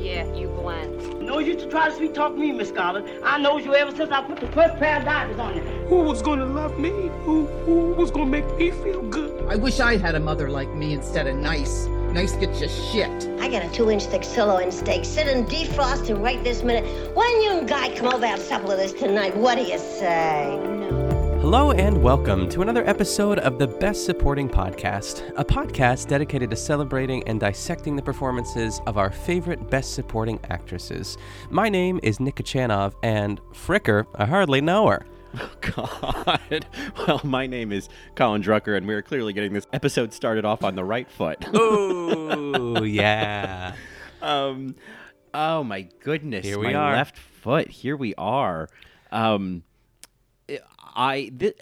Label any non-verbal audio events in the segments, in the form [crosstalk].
yeah, you blend. No use to try to sweet talk me, Miss Scarlett. I knows you ever since I put the first pair of diamonds on you. Who was gonna love me? Who, who was gonna make me feel good? I wish I had a mother like me instead of nice. Nice gets you shit. I got a two-inch thick sirloin steak sitting defrosting right this minute. Why don't you and Guy come over and have supper with us tonight? What do you say? Hello and welcome to another episode of the Best Supporting Podcast, a podcast dedicated to celebrating and dissecting the performances of our favorite Best Supporting actresses. My name is Nika Chanov, and Fricker, I hardly know her. Oh, God. [laughs] Well, my name is Colin Drucker, and we're clearly getting this episode started off on the right foot. [laughs] Ooh, yeah. um, oh my goodness. Here we my are. left foot. Here we are. Um, I th-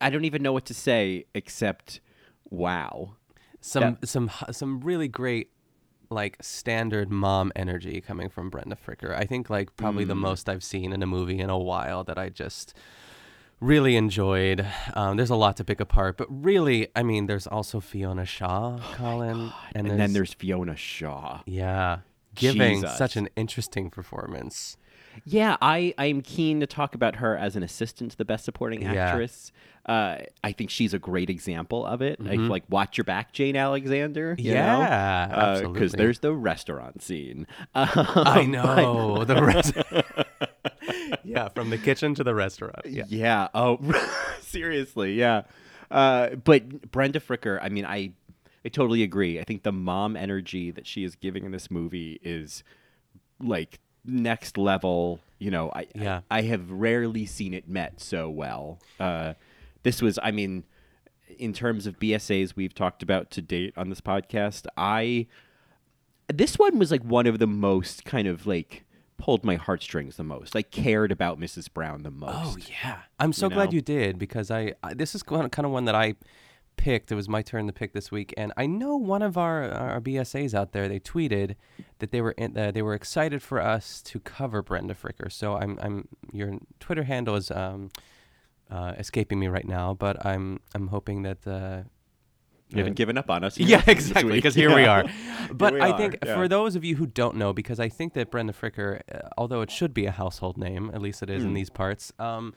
I don't even know what to say except wow. Some some some really great like standard mom energy coming from Brenda Fricker. I think like probably the Mm. most I've seen in a movie in a while that I just really enjoyed. Um, there's a lot to pick apart, but really, I mean, there's also Fiona Shaw, Colin, And, then there's Fiona Shaw. yeah, giving Jesus. such an interesting performance. Yeah, I I'm keen to talk about her as an assistant to the best supporting Yeah. actress. Uh, I think she's a great example of it. Like, Mhm. like watch your back, Jane Alexander. you Yeah, because absolutely. there's the restaurant scene. [laughs] Um, I but- know the [laughs] rest. [laughs] yeah, from the kitchen to the restaurant. Yeah. Yeah. Oh, seriously. Yeah. Uh, but Brenda Fricker, I mean, I, I totally agree. I think the mom energy that she is giving in this movie is like next level. You know, I, Yeah. I, I have rarely seen it met so well. Uh, this was, I mean, in terms of BSAs we've talked about to date on this podcast, I, this one was like one of the most kind of like pulled my heartstrings the most. I cared about Mrs. Brown the most. Oh yeah, I'm so you glad know? you did because I, I this is kind of, kind of one that I picked. It was my turn to pick this week, and I know one of our our BSAs out there. They tweeted that they were in, uh, they were excited for us to cover Brenda Fricker. So I'm I'm your Twitter handle is um, uh, escaping me right now, but I'm I'm hoping that. Uh, You haven't given up on us. Yeah, exactly. Because here we are. [laughs] But we I think yeah. for those of you who don't know, because I think that Brenda Fricker, uh, although it should be a household name, at least it is in Mm. these parts, um,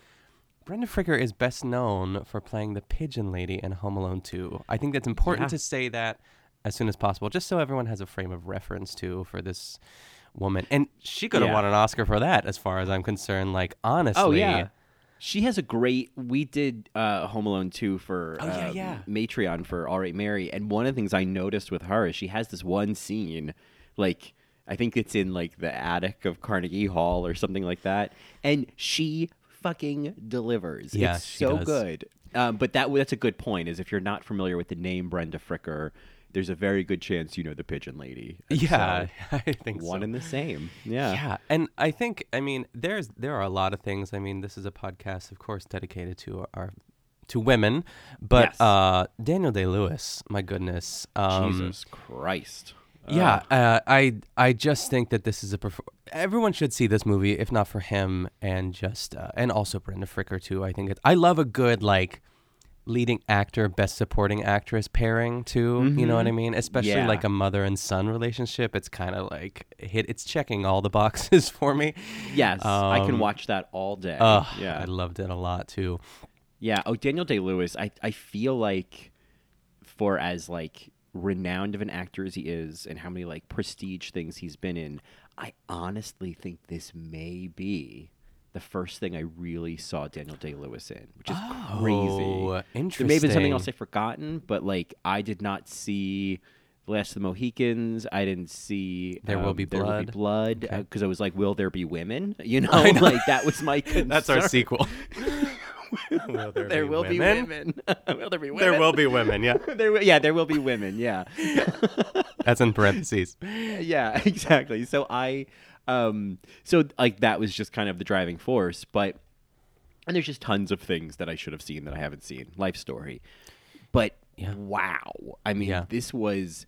Brenda Fricker is best known for playing the pigeon lady in Home Alone 2. I think that's important Yeah. to say that as soon as possible, just so everyone has a frame of reference to for this woman. And she could have Yeah. won an Oscar for that, as far as I'm concerned. Like, honestly. Oh yeah. She has a great. We did uh, Home Alone 2 for Oh, yeah, uh, yeah. Matreon for All Right Mary, and one of the things I noticed with her is she has this one scene, like I think it's in like the attic of Carnegie Hall or something like that, and she fucking delivers. Yeah, it's so does. good. Um, but that that's a good point. Is if you're not familiar with the name Brenda Fricker, there's a very good chance you know the Pigeon Lady. And Yeah, so, [laughs] I think one so. and the same. Yeah. Yeah, and I think I mean there's there are a lot of things. I mean, this is a podcast, of course, dedicated to our to women, but Yes. uh, Daniel Day Lewis, my goodness, um, Jesus Christ. Yeah, uh, I I just think that this is a perf- everyone should see this movie if not for him and just uh, and also Brenda Fricker too. I think it, I love a good like leading actor best supporting actress pairing too. You know what I Mhm. mean? Especially Yeah. like a mother and son relationship. It's kind of like hit. It's checking all the boxes [laughs] for me. Yes, I can Um, watch that all day. Ugh, yeah, I loved it a lot too. yeah. Oh, Daniel Day Lewis. I I feel like for as like renowned of an actor as he is, and how many like prestige things he's been in, I honestly think this may be the first thing I really saw Daniel Day Lewis in, which is Oh, crazy. There may have been something else. I've forgotten, but like I did not see. The Last of the Mohicans. I didn't see. There Will um, Be There Will Be Blood. Blood. Okay. Because I was like, will there be women? [laughs] You know, know. like that was my concern. [laughs] That's our sequel. [laughs] [laughs] will there, there be will be women? women. [laughs] will there be women? There will be women. Yeah, [laughs] there, will- yeah, there will be women. Yeah, that's in parentheses. yeah, exactly. So I, um, so like that was just kind of the driving force. But and there's just tons of things that I should have seen that I haven't seen. Life story, but wow, I mean, Yeah. this was.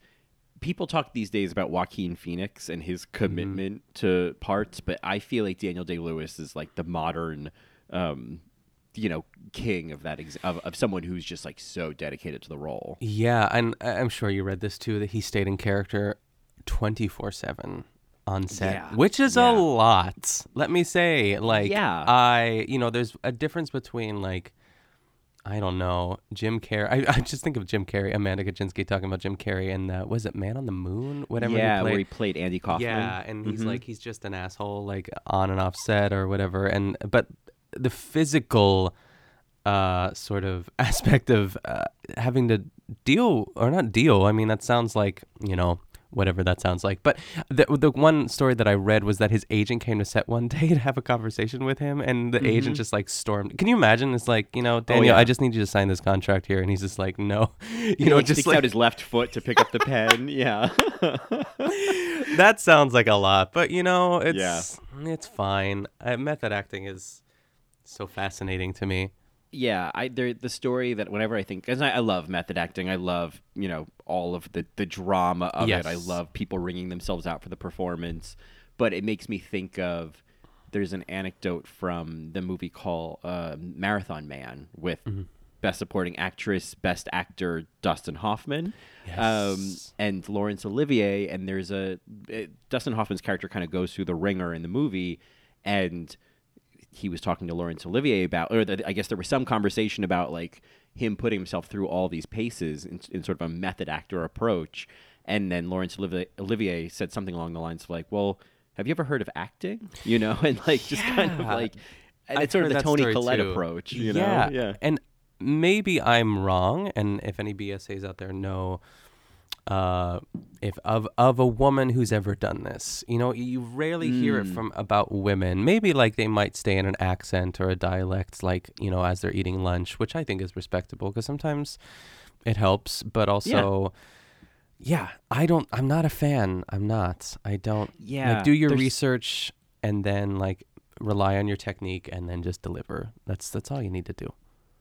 People talk these days about Joaquin Phoenix and his Mm-hmm. commitment to parts, but I feel like Daniel Day Lewis is like the modern, um, you know, king of that ex- of, of someone who's just like so dedicated to the role. Yeah, and I'm sure you read this too that he stayed in character 24 7 on set, Yeah, which is yeah. a lot. Let me say, like, Yeah. I, you know, there's a difference between like, I don't know, Jim Carrey. I, I just think of Jim Carrey, Amanda Kaczynski talking about Jim Carrey, and uh, was it Man on the Moon? Whatever. yeah, he played. where he played Andy Kaufman. Yeah, and he's Mhm. like he's just an asshole, like on and off set or whatever. And but the physical uh, sort of [laughs] aspect of uh, having to deal or not deal. I mean, that sounds like you know whatever that sounds like. But the the one story that I read was that his agent came to set one [laughs] day to have a conversation with him, and the agent Mhm. just like stormed. Can you imagine? It's like you know, Daniel, yeah. I just need you to sign this contract here, and he's just like, no, [laughs] you He, know, like, just sticks like out his left foot to pick up the pen. Yeah. that sounds like a lot, but you know, it's Yeah. it's fine. Uh, method acting is so fascinating to me. yeah, I there the story that whenever I think because I, I love method acting, I love you know all of the the drama of it. I love people wringing themselves out for the performance, but it makes me think of there's an anecdote from the movie called uh, Marathon Man with. Mm-hmm. Best Supporting Actress, Best Actor Dustin Hoffman, um, and Laurence Olivier. And there's a it, Dustin Hoffman's character kind of goes through the ringer in the movie, and he was talking to Laurence Olivier about, or the, I guess there was some conversation about like him putting himself through all these paces in, in sort of a method actor approach. And then Laurence Olivier, Olivier said something along the lines of like, "Well, have you ever heard of acting?" You know, [laughs] and like just kind of like, it's sort of the Toni Collette too. approach. You yeah, know, yeah. and maybe I'm wrong, and if any BSAs out there know. Uh, if of of a woman who's ever done this, you know, you rarely hear it Mm. from about women. Maybe like they might stay in an accent or a dialect, like you know, as they're eating lunch, which I think is respectable because sometimes it helps. But also, yeah, I don't. I'm not a fan. I'm not. I don't. Yeah, like, do your there's- research and then like rely on your technique and then just deliver. That's that's all you need to do.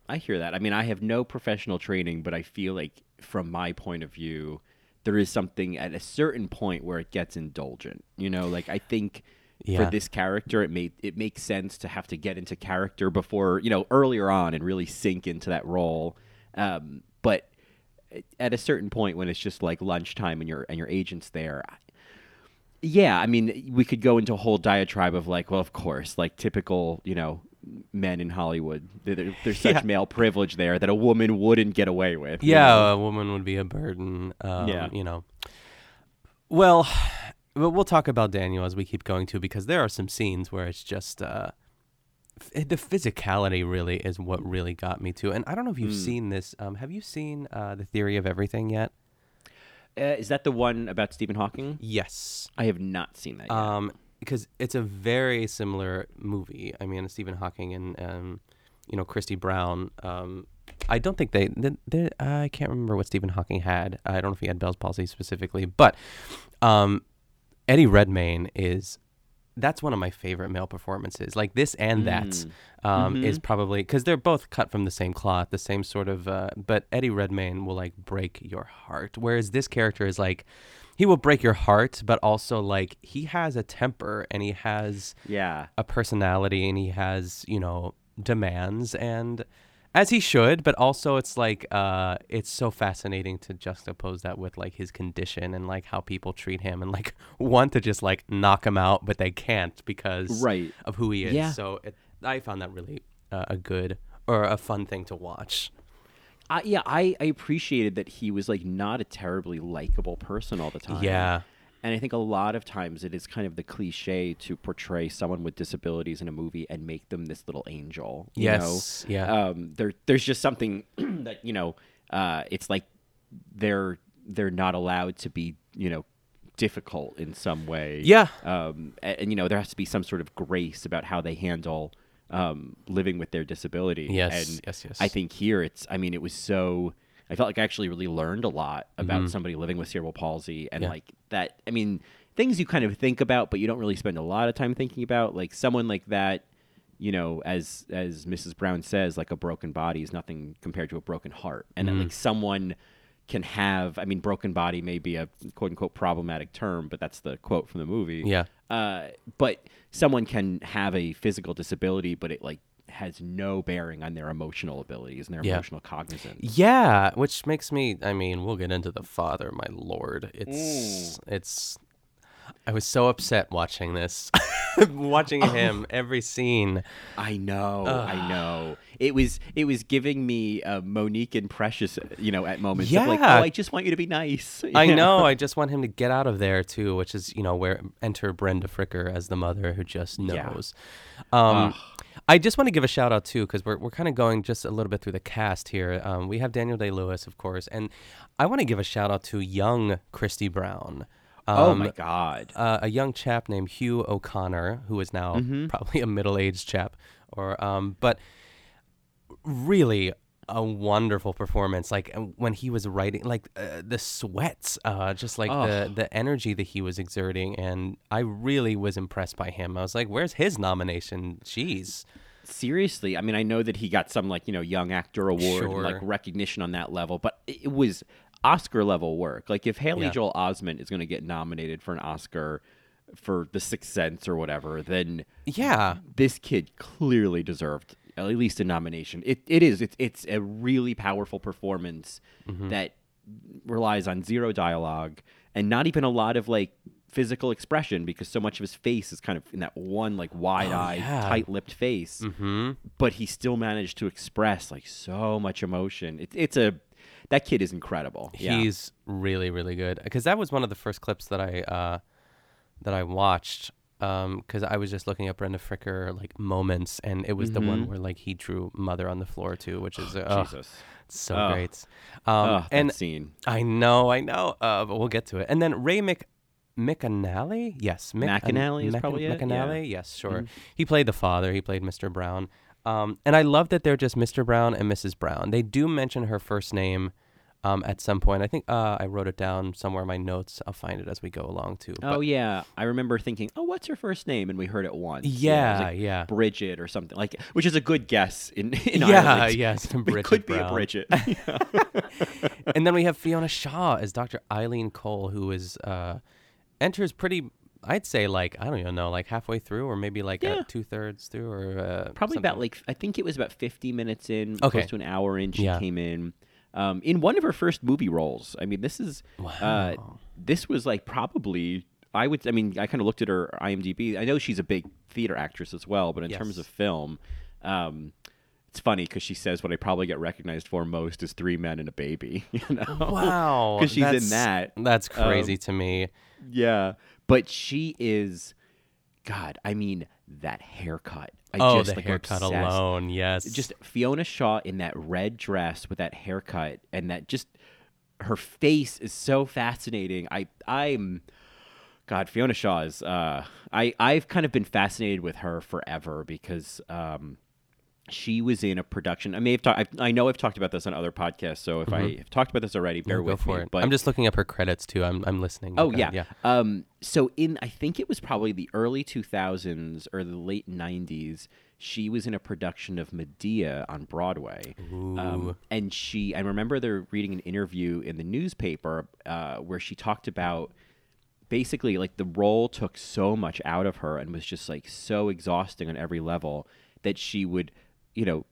I hear that. I mean, I have no professional training, but I feel like, from my point of view, there is something at a certain point where it gets indulgent. You know, like I think Yeah. for this character, it made it makes sense to have to get into character before you know earlier on and really sink into that role. Um, but at a certain point, when it's just like lunchtime and your and your agent's there. Yeah, I mean, we could go into a whole diatribe of like, well, of course, like typical, you know, men in Hollywood. There, there- there's such Yeah. male privilege there that a woman wouldn't get away with. you Yeah, know? a woman would be a burden. Um, Yeah. you know. Well, but we'll talk about Daniel as we keep going too, because there are some scenes where it's just uh, f- the physicality really is what really got me too. And I don't know if you've Mm. seen this. Um, have you seen uh, the Theory of Everything yet? Uh, is that the one about Stephen Hawking? Yes. I have not seen that yet. Um, because it's a very similar movie. I mean, Stephen Hawking and um, you know, Christy Brown. Um, I don't think they, they, they I can't remember what Stephen Hawking had. I don't know if he had Bell's palsy specifically, but um, Eddie Redmayne is that's one of my favorite male performances. Like this and that Mm. um, is Mhm. probably because they're both cut from the same cloth, the same sort of. Uh, but Eddie Redmayne will like break your heart, whereas this character is like he will break your heart, but also like he has a temper and he has yeah. a personality and he has you know demands and as he should but also it's like uh it's so fascinating to juxtapose that with like his condition and like how people treat him and like [laughs] want to just like knock him out but they can't because Right. of who he is Yeah. so it, i found that really uh, a good or a fun thing to watch I, yeah, I, I appreciated that he was like not a terribly likable person all the time. Yeah. And I think a lot of times it is kind of the cliche to portray someone with disabilities in a movie and make them this little angel. You Yes, Know? yeah. Um, there, there's just something [clears throat] that you know. Uh, it's like they're they're not allowed to be you know difficult in some way. Yeah. Um, and, and, you know there has to be some sort of grace about how they handle um, living with their disability. Yes, And yes, yes. I think here it's. I mean, it was so. I felt like I actually really learned a lot about Mhm. somebody living with cerebral palsy and Yeah. like that. I mean, things you kind of think about, but you don't really spend a lot of time thinking about. Like someone like that, you know, as as Mrs. Brown says, like a broken body is nothing compared to a broken heart, and that Mm. like someone can have. I mean, broken body may be a quote unquote problematic term, but that's the quote from the movie. Yeah. Uh, but someone can have a physical disability, but it like has no bearing on their emotional abilities and their Yeah. emotional cognizance. Yeah, which makes me. I mean, we'll get into the father, my lord. It's it's. I was so upset watching this, [laughs] watching him every scene. I know, I know. It was it was giving me uh, Mo'Nique and Precious, you know, at moments of like, oh, Yeah. I just want you to be nice. [laughs] I Yeah. know. I just want him to get out of there too, which is you know where enter Brenda Fricker as the mother who just Yeah. knows. Um, I just want to give a shout out too because we're we're kind of going just a little bit through the cast here. Um, we have Daniel Day Lewis, of course, and I want to give a shout out to young Christy Brown. Oh Um, my God. uh, a young chap named Hugh O'Connor, who is now Mm-hmm. probably a middle-aged chap, or um, but really a wonderful performance. Like uh, when he was writing, like uh, the sweats, uh, just like the Oh. the energy that he was exerting, and I really was impressed by him. I was like, "Where's his nomination?" Jeez. Seriously, I mean, I know that he got some like you know young actor award and, like recognition on that level, but it it was Oscar level work. Like if Haley Yeah. Joel Osment is going to get nominated for an Oscar for The Sixth Sense or whatever, then Yeah. this kid clearly deserved at least a nomination. It it is it's it's a really powerful performance Mm-hmm. that relies on zero dialogue and not even a lot of like physical expression because so much of his face is kind of in that one like wide-eyed, Oh, yeah. tight-lipped face. Mm-hmm. But he still managed to express like so much emotion. It, it's a that kid is incredible. Yeah. He's really, really good. Because that was one of the first clips that I uh, that I watched. Because I was just looking up Brenda Fricker like moments, and it was the one where like he drew mother on the floor too, which is uh, Mm-hmm. Jesus. it's so Ugh. great. Um, that and scene. I know, I know, uh, but we'll get to it. And then Ray Mc McAnally, yes, Mc- McAnally is Mc- probably it, McAnally, yeah. yes, sure. Mhm. He played the father. He played Mr. Brown. Um, and I love that they're just Mr. Brown and Mrs. Brown. They do mention her first name um, at some point. I think uh, I wrote it down somewhere in my notes. I'll find it as we go along too. Oh But yeah, I remember thinking, "Oh, what's her first name?" And we heard it once. it was Yeah, like yeah. Bridget or something like, which is a good guess in, [laughs] in Yeah, Ireland. [laughs] yes, it Bridget could be a Bridget. [laughs] and then we have Fiona Shaw as Dr. Eileen Cole, who is uh, enters pretty. I'd say like I don't even know, like halfway through, or maybe like Yeah. two thirds through, or uh, Probably about like I think it was about fifty minutes in, Okay. close to an hour in. She Yeah. came in um, in one of her first movie roles. I mean, this is uh, this was like probably. I would. I mean, I kind of looked at her IMDb. I know she's a big theater actress as well, but in terms of film, um, it's funny because she says what I probably get recognized for most is Three Men and a Baby. [laughs] You know? Wow, because she's that's- in that. That's Um, crazy to me. Yeah, but she is. God, I mean that haircut. I oh, just, the like, haircut alone, yes. Just Fiona Shaw in that red dress with that haircut and that just her face is so fascinating. I I'm God, Fiona Shaw is uh I I've kind of been fascinated with her forever because um she was in a production. I may have talked. I know I've talked about this on other podcasts. So if I Mhm. have talked about this already, bear go with me. it. But I'm just looking up her credits too. I'm I'm listening. Oh Go yeah. Um. So in I think it was probably the early 2000s or the late 90s. She was in a production of Medea on Broadway. Um, and she, I remember there reading an interview in the newspaper uh, where she talked about basically like the role took so much out of her and was just like so exhausting on every level that she would, you know,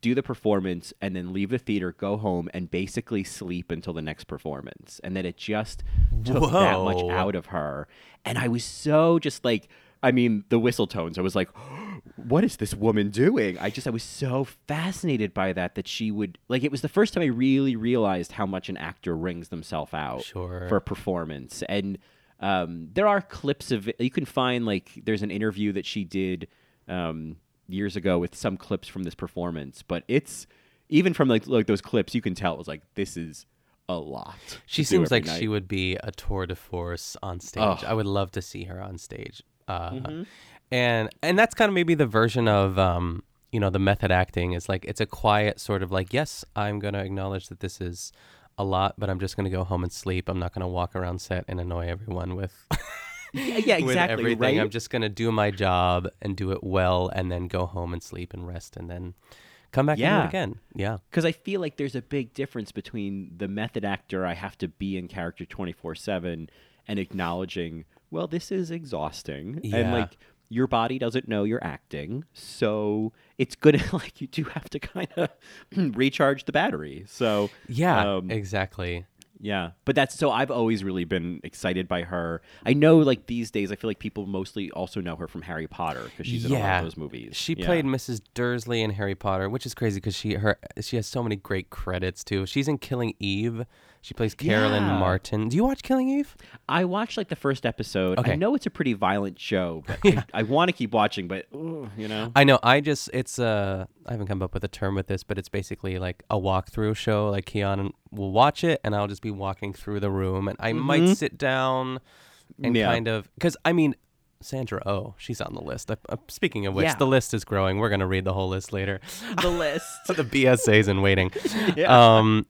do the performance and then leave the theater, go home, and basically sleep until the next performance. And that it just took that much out of her. And I was so just like, I mean, the whistle tones. I was like, [gasps] what is this woman doing? I just, I was so fascinated by that that she would, like, it was the first time I really realized how much an actor wrings themselves out Sure. for a performance. And um, there are clips of it. You can find, like, there's an interview that she did um, years ago with some clips from this performance. But it's, even from, like, like those clips, you can tell it was like, this is a lot. She seems like she would be a tour de force on stage. Ugh. I would love to see her on stage. Uh, Mhm. And and that's kind of maybe the version of um, you know the method acting is like it's a quiet sort of like yes I'm gonna acknowledge that this is a lot, but I'm just gonna go home and sleep. I'm not gonna walk around set and annoy everyone with yeah, [laughs] yeah, with exactly. everything. right? I'm just gonna do my job and do it well, and then go home and sleep and rest, and then come back and do Yeah. it again. Yeah. because I feel like there's a big difference between the method actor I have to be in character 24 7 and acknowledging, well, this is exhausting. And like, your body doesn't know you're acting. So it's good, [laughs] like, you do have to kind of [clears throat] recharge the battery. So, Yeah. um, exactly. Yeah, but that's so I've always really been excited by her. I know, like these days, I feel like people mostly also know her from Harry Potter because she's in all yeah. of those movies. She Yeah. played Mrs. Dursley in Harry Potter, which is crazy because she her she has so many great credits too. She's in Killing Eve. She plays Carolyn Yeah. Martin. Do you watch Killing Eve? I watched like the first episode. I Okay. know it's a pretty violent show, but [laughs] I, I want to keep watching. But ugh, you know, I know. I just it's uh I haven't come up with a term with this, but it's basically like a walkthrough show. Like Keon will watch it, and I'll just be walking through the room, and I might Mhm. sit down and Yeah. kind of because I mean. Sandra Oh, she's on the list. Uh, uh, speaking of which, Yeah. the list is growing. We're gonna read the whole list later. the [laughs] list. the BSA's in waiting. [laughs] Yeah. Um,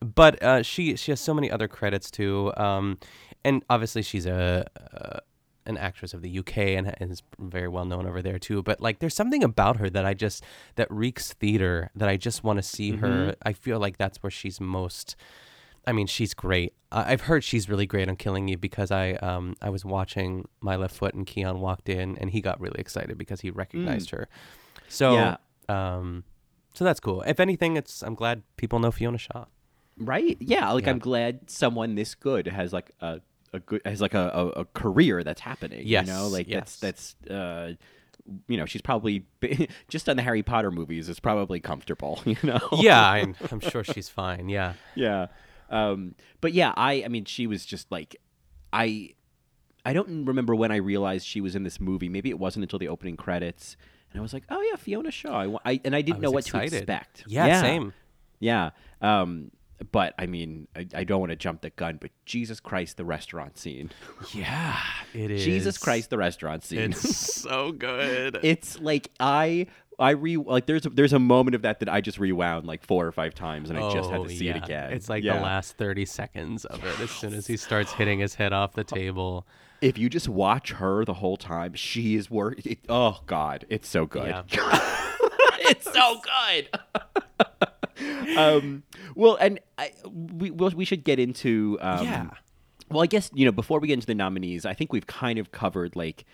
but uh, she she has so many other credits too. Um, and obviously she's a uh, an actress of the UK and is very well known over there too. But like, there's something about her that I just that reeks theater that I just want to see her. I feel like that's where she's most. I mean, she's great. I- I've heard she's really great on Killing Eve because I um I was watching My Left Foot and Keon walked in and he got really excited because he recognized her. So Yeah. um, so that's cool. If anything, it's I'm glad people know Fiona Shaw. Right? Yeah, like Yeah. I'm glad someone this good has like a a good has like a, a, a career that's happening. Yes, you know, like yes. that's that's uh, you know, she's probably [laughs] just on the Harry Potter movies is probably comfortable. [laughs] You know. Yeah, I'm, I'm sure she's fine. Yeah. [laughs] yeah. Um, but yeah, I I mean, she was just like, I I don't remember when I realized she was in this movie. Maybe it wasn't until the opening credits, and I was like, oh yeah, Fiona Shaw. I, I and I didn't know was what to excited. expect. Yeah, same. Yeah. Um, but I mean, I, I don't want to jump the gun, but Jesus Christ, the restaurant scene. Yeah, it is. Jesus Christ, the restaurant scene. It's [laughs] so good. it's like I I re like there's a, there's a moment of that that I just rewound like four or five times, and I just had Oh, to see oh, yeah. it again. It's like Yeah. the last 30 seconds of it as soon as he starts hitting his head off the oh. table. If you just watch her the whole time, she is work. It, oh God, it's so good. Yeah. [laughs] it's so good. [laughs] [laughs] um, well, and I, we we'll, we should get into um, Yeah. Well, I guess you know before we get into the nominees, I think we've kind of covered like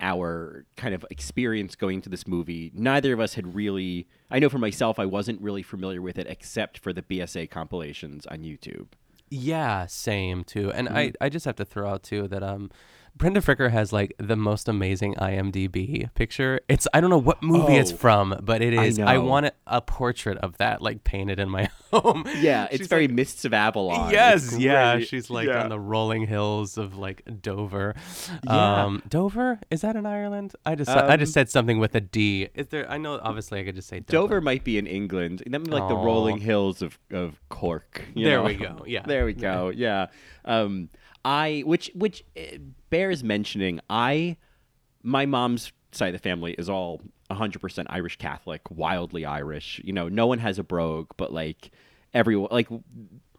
our kind of experience going to this movie. Neither of us had really. I know for myself, I wasn't really familiar with it except for the BSA compilations on YouTube. Yeah, same too. And Mm-hmm. I, I just have to throw out too that um Brenda Fricker has like the most amazing IMDb picture. It's I don't know what movie it's Oh, from, but it is. I. I, want a portrait of that like painted in my [laughs] home. Yeah, it's She's very like- Mists of Avalon. Yes, yeah. She's like Yeah. on the rolling hills of like Dover. Yeah. Um, Dover is that in Ireland? I just I just Um, said something with a D. Is there? I know. Obviously, I could just say Dover Dover. might be in England. That like the rolling hills of, of Cork. you There know? we go, yeah. [laughs] There we go. Yeah. Um, I which which uh, bears mentioning. I my mom's side of the family is all 100% Irish Catholic, wildly Irish. You know, no one has a brogue, but like everyone like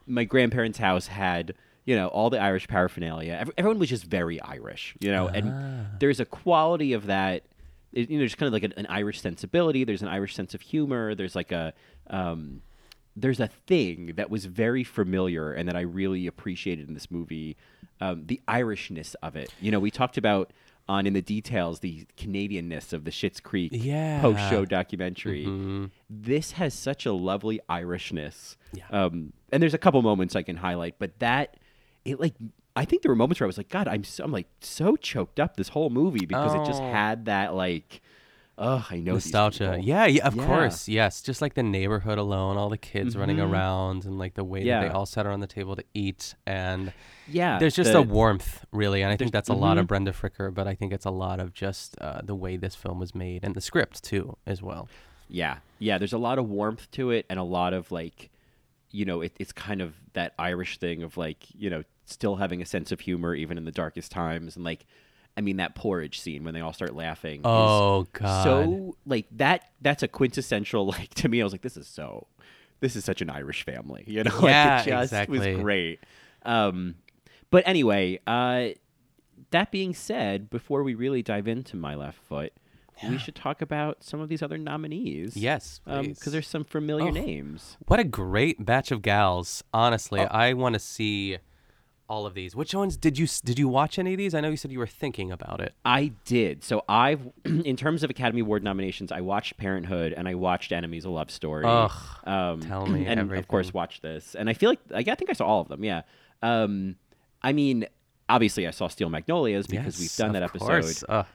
my grandparents' house had you know all the Irish paraphernalia. Ev- Everyone was just very Irish, you know, Ah. and there's a quality of that. you know, there's kind of like an, an Irish sensibility. There's an Irish sense of humor. There's like a um, there's a thing that was very familiar and that I really appreciated in this movie, um, the Irishness of it. You know, we talked about on in the details the Canadianness of the Schitt's Creek Yeah. post-show documentary. Mhm. This has such a lovely Irishness. Yeah. Um, and there's a couple moments I can highlight, but that it like I think there were moments where I was like, God, I'm so, I'm like so choked up this whole movie because it just Oh. had that like, oh, I know nostalgia. Yeah, yeah, of Yeah. course. Yes, just like the neighborhood alone, all the kids running Mhm. around, and like the way that they all sat around the table to eat, and Yeah, there's just the- a warmth, really, and I think that's a lot of mhm. Brenda Fricker, but I think it's a lot of just uh, the way this film was made and the script too, as well. Yeah, yeah. There's a lot of warmth to it, and a lot of like, you know, it, it's kind of that Irish thing of like, you know, still having a sense of humor even in the darkest times, and like, I mean, that porridge scene when they all start laughing. Oh, God. So like that. That's a quintessential like to me. I was like, this is so. This is such an Irish family, you know. Yeah, [laughs] like, it just exactly. was great. Um, but anyway, uh, that being said, before we really dive into my left foot, we should talk about some of these other nominees. Yes, because please. there's some familiar Oh. names. What a great batch of gals. Honestly, Oh. I want to see all of these. Which ones did you did you watch any of these? I know you said you were thinking about it. I did. So I've, [clears throat] in terms of Academy Award nominations, I watched Parenthood and I watched Enemies: A Love Story. Ugh, um, tell me and of course watched this. And I feel like I, I think I saw all of them. Yeah. Um, I mean, obviously I saw Steel Magnolias because we've done that of episode. course. Ugh.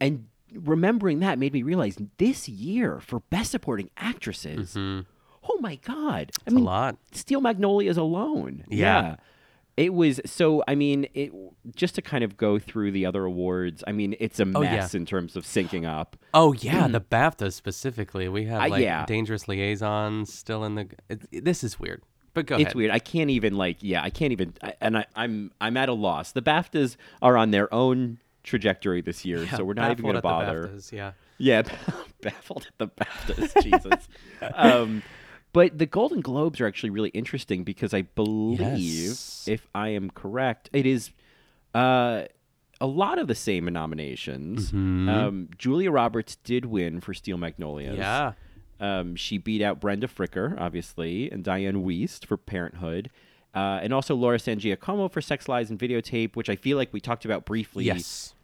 And remembering that made me realize this year for Best Supporting Actresses. Oh my God! I It's mean, a lot. Steel Magnolias alone. Yeah. It was so. I mean, it just to kind of go through the other awards. I mean, it's a Oh, yeah. mess in terms of syncing up. Oh yeah, the BAFTAs specifically. We have Uh, like yeah. dangerous liaisons still in the. It, it- this is weird, but go ahead. it's ahead. weird. I can't even like. Yeah, I can't even. I, and I, I'm I'm at a loss. The BAFTAs are on their own trajectory this year, Yeah, so we're not even going to bother. BAFTAs, yeah. Yeah, [laughs] baffled at the BAFTAs. Jesus. [laughs] Um, but the Golden Globes are actually really interesting because I believe, Yes. if I am correct, it is uh, a lot of the same nominations. Mhm. Um, Julia Roberts did win for Steel Magnolias. Yeah. Um, she beat out Brenda Fricker, obviously, and Dianne Wiest for Parenthood. Uh, and also Laura San Giacomo for Sex Lies and Videotape, which I feel like we talked about briefly Yes.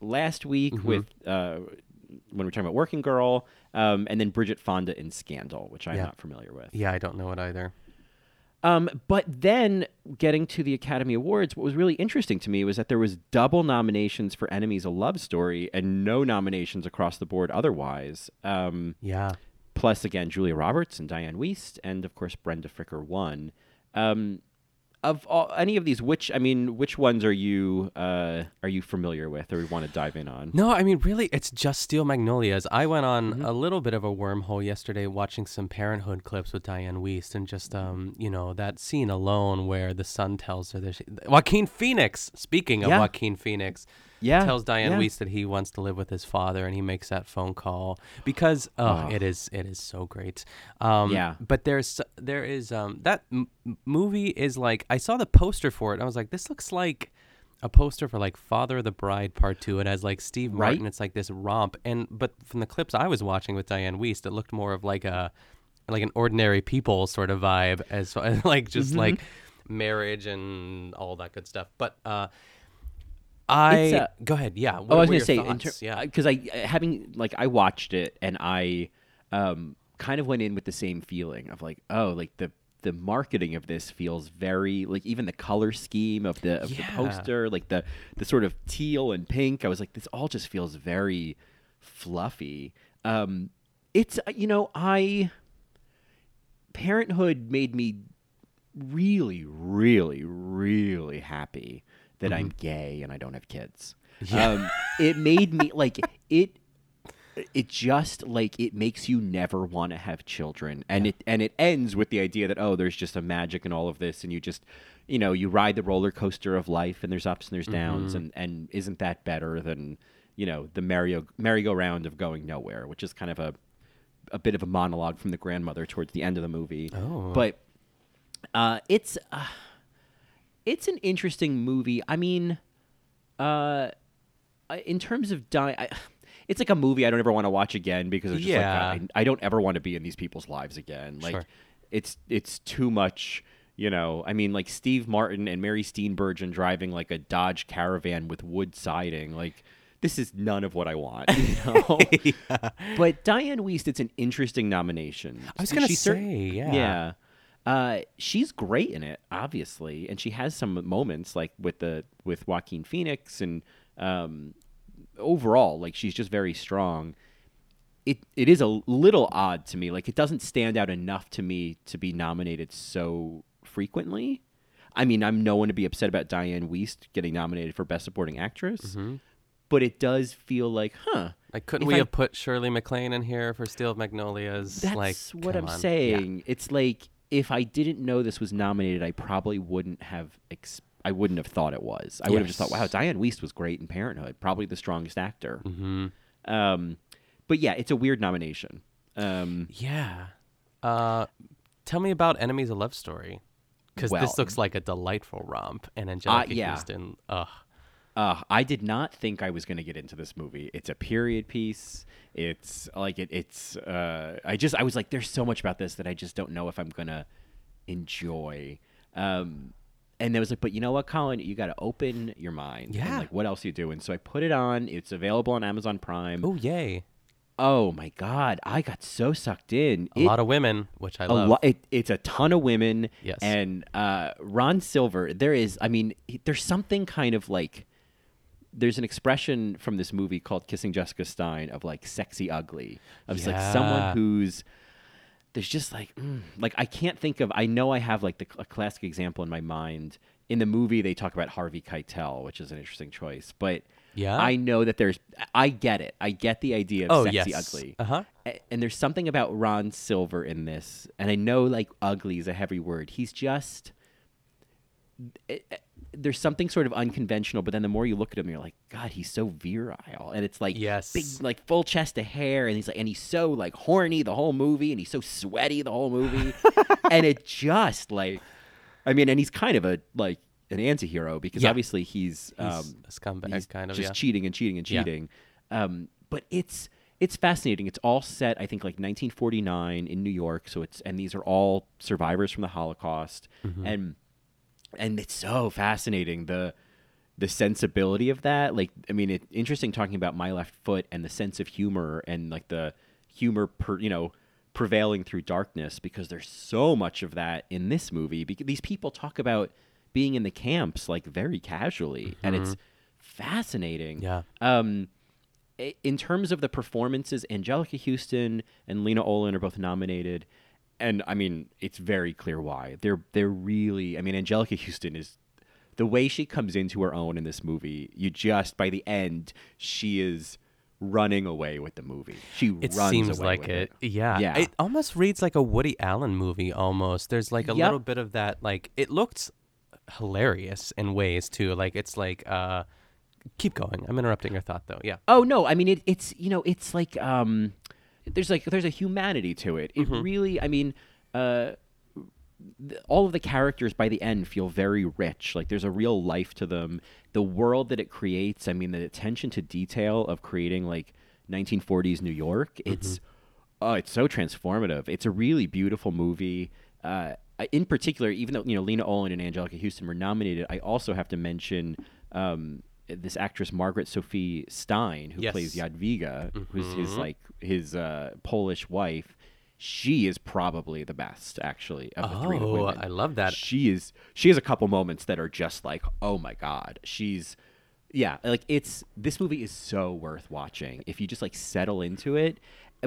last week Mhm. with uh, when we were talking about Working Girl, um, and then Bridget Fonda in Scandal, which I'm Yeah. not familiar with. Yeah, I don't know it either. Um, but then getting to the Academy Awards, what was really interesting to me was that there was double nominations for Enemies: A Love Story and no nominations across the board otherwise. Um, Yeah. Plus, again, Julia Roberts and Dianne Wiest, and of course Brenda Fricker won. Um, of all, any of these, which I mean, which ones are you uh, are you familiar with, or you want to dive in on? No, I mean, really, it's just Steel Magnolias. I went on Mm-hmm. a little bit of a wormhole yesterday watching some Parenthood clips with Dianne Wiest and just, um, you know, that scene alone where the son tells her that she, Joaquin Phoenix, speaking of Yeah. Joaquin Phoenix, Yeah, tells Dianne yeah. Wiest that he wants to live with his father and he makes that phone call because, oh, Oh. it is, it is so great. Um, Yeah. But there's, there is, um, that m- movie is like, I saw the poster for it and I was like, this looks like, a poster for like Father of the Bride Part Two. It has like Steve Right. Martin. It's like this romp, and but from the clips I was watching with Dianne Wiest, it looked more of like a like an ordinary people sort of vibe, as [laughs] like just Mhm. like marriage and all that good stuff. But uh, I uh, go ahead, yeah. What, oh, I was gonna say, your ter- yeah, because I uh, having like I watched it and I um, kind of went in with the same feeling of like, oh, like the the marketing of this feels very like even the color scheme of the of Yeah. the poster, like the the sort of teal and pink. I was like, this all just feels very fluffy. Um, it's uh, you know I Parenthood made me really, really, really happy that I'm gay and I don't have kids. Um, it made me [laughs] like it. It just like it makes you never want to have children, and it and it ends with the idea that oh, there's just a magic in all of this, and you just, you know, you ride the roller coaster of life, and there's ups and there's downs, Mhm. and and isn't that better than you know the merry merry-go-round of going nowhere, which is kind of a a bit of a monologue from the grandmother towards the end of the movie. Oh. But uh, it's uh, it's an interesting movie. I mean, uh, in terms of I, [sighs] it's like a movie I don't ever want to watch again because it's just Yeah. like I, I don't ever want to be in these people's lives again. Like Sure. it's it's too much. You know, I mean, like Steve Martin and Mary Steenburgen driving like a Dodge Caravan with wood siding, like. This is none of what I want, you [laughs] know. But Dianne Wiest, it's an interesting nomination. I was gonna she cer- say, yeah. yeah. Uh, she's great in it, obviously, and she has some moments like with the with Joaquin Phoenix, and um, overall, like she's just very strong. It it is a little odd to me, like it doesn't stand out enough to me to be nominated so frequently. I mean, I'm no one to be upset about Dianne Wiest getting nominated for Best Supporting Actress, but it does feel like, huh? like couldn't we I- have put Shirley MacLaine in here for Steel Magnolias? That's like, what I'm on. Yeah. saying. It's like if I didn't know this was nominated, I probably wouldn't have. Ex- I wouldn't have thought it was. I would have just thought, "Wow, Dianne Wiest was great in Parenthood. Probably the strongest actor." Mhm. Um, but yeah, it's a weird nomination. Um, Yeah. Uh, tell me about Enemies: A Love Story, because Well, this looks like a delightful romp, and Anjelica yeah. Huston. Ugh. Uh, I did not think I was going to get into this movie. It's a period piece. It's like it, it's. Uh, I just I was like, there's so much about this that I just don't know if I'm gonna enjoy. Um, and there was like, but you know what, Colin, you got to open your mind. Yeah. And like, what else are you doing? So I put it on. It's available on Amazon Prime. Oh yay! Oh my god, I got so sucked in. A It- lot of women, which I a love. lot. It, it's a ton of women. Yes. And uh, Ron Silver, there is. I mean, he- there's something kind of like. There's an expression from this movie called "Kissing Jessica Stein" of like sexy ugly, of just, like someone who's. There's just like, mm, like I can't think of. I know I have like the a classic example in my mind. In the movie, they talk about Harvey Keitel, which is an interesting choice, but Yeah? I know that there's. I get it. I get the idea of Oh, sexy yes. ugly. Uh-huh. And there's something about Ron Silver in this, and I know like ugly is a heavy word. He's just it- there's something sort of unconventional, but then the more you look at him, you're like, God, he's so virile, and it's like Yes. big, like full chest of hair, and he's like, and he's so like horny the whole movie, and he's so sweaty the whole movie, [laughs] and it just like, I mean, and he's kind of a like an anti-hero because Yeah. obviously he's He's um, a scumbag, he's kind of, just yeah. cheating and cheating and Yeah. cheating. Um, but it's it's fascinating. It's all set, I think, like 1949 in New York. So it's and these are all survivors from the Holocaust, Mm-hmm. and and it's so fascinating the the sensibility of that. Like, I mean, it's interesting talking about My Left Foot and the sense of humor and like the humor, per, you know, prevailing through darkness because there's so much of that in this movie. Because these people talk about being in the camps like very casually, and it's fascinating. Yeah. Um, in terms of the performances, Anjelica Huston and Lena Olin are both nominated, and I mean it's very clear why. They're they're really. I mean, Anjelica Huston is the way she comes into her own in this movie. You just by the end, she is running away with the movie. She It runs seems away like with it. Yeah. Yeah. It almost reads like a Woody Allen movie almost. There's like a Yep. little bit of that like it looked hilarious in ways too. Like it's like uh keep going. I'm interrupting your thought though. Yeah. Oh no, I mean it, it's you know it's like um, there's like there's a humanity to it. It Mm-hmm. really, I mean, uh, th- all of the characters by the end feel very rich. Like there's a real life to them. The world that it creates. I mean, the attention to detail of creating like 1940s New York. It's oh, it's so transformative. It's a really beautiful movie. Uh, in particular, even though you know Lena Olin and Anjelica Huston were nominated, I also have to mention um, this actress Margaret Sophie Stein, who Yes. plays Jadwiga, who's his Mhm. like his uh, Polish wife. She is probably the best, actually, of the three Oh, women. Oh, I love that. She is. She has a couple moments that are just like, oh my god, she's. Yeah, like it's this movie is so worth watching if you just like settle into it.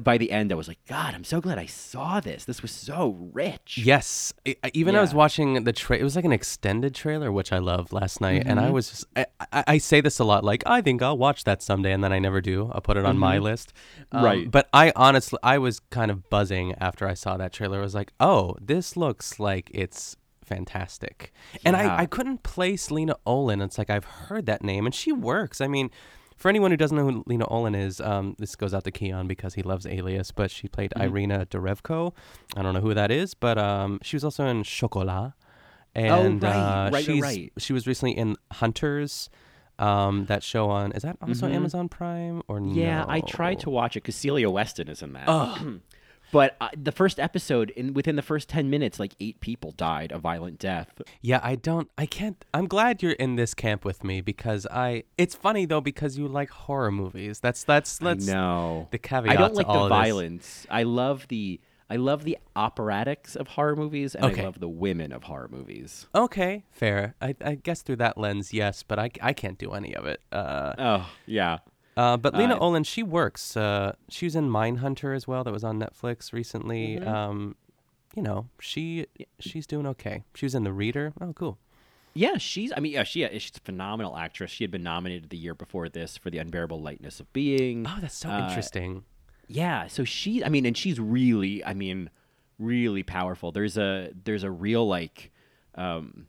By the end, I was like, God, I'm so glad I saw this. This was so rich. Yes, even I was watching the tra- It was like an extended trailer, which I loved last night, and I Mhm. was. Just, I, I, I say this a lot, like I think I'll watch that someday, and then I never do. I'll put it on my Mhm. list. Um, Right. But I honestly, I was kind of buzzing after I saw that trailer. I was like, oh, this looks like it's fantastic, Yeah. and I, I couldn't place Lena Olin. It's like I've heard that name, and she works. I mean. For anyone who doesn't know who Lena Olin is, um, this goes out to Keon because he loves Alias, but she played Mhm. Irina Derevko. I don't know who that is, but um, she was also in Chocolat. And right, uh, right, she's, right. she was recently in Hunters, um, that show on, is that also Mhm. Amazon Prime or Yeah, I tried to watch it because Celia Weston is in that. Ugh. [clears throat] but uh, the first episode, in within the first ten minutes, like eight people died a violent death. Yeah, I don't, I can't, I'm glad you're in this camp with me because I, it's funny though because you like horror movies. That's, that's, that's no, the caveat I don't like the this. violence. I love the I love the operatics of horror movies, and Okay. I love the women of horror movies. Okay, fair. I, I guess through that lens, yes, but I, I can't do any of it. Uh, Oh yeah, Uh, but Lena Uh, Olin, she works. Uh, she was in Mindhunter as well. That was on Netflix recently. Mhm. Um, you know, she she's doing okay. She was in The Reader. Oh, cool. yeah. She's I mean yeah, she she's a phenomenal actress. She had been nominated the year before this for the Unbearable Lightness of Being. Oh, that's so Uh, interesting. Yeah, so she I mean and she's really I mean really powerful. There's a there's a real like um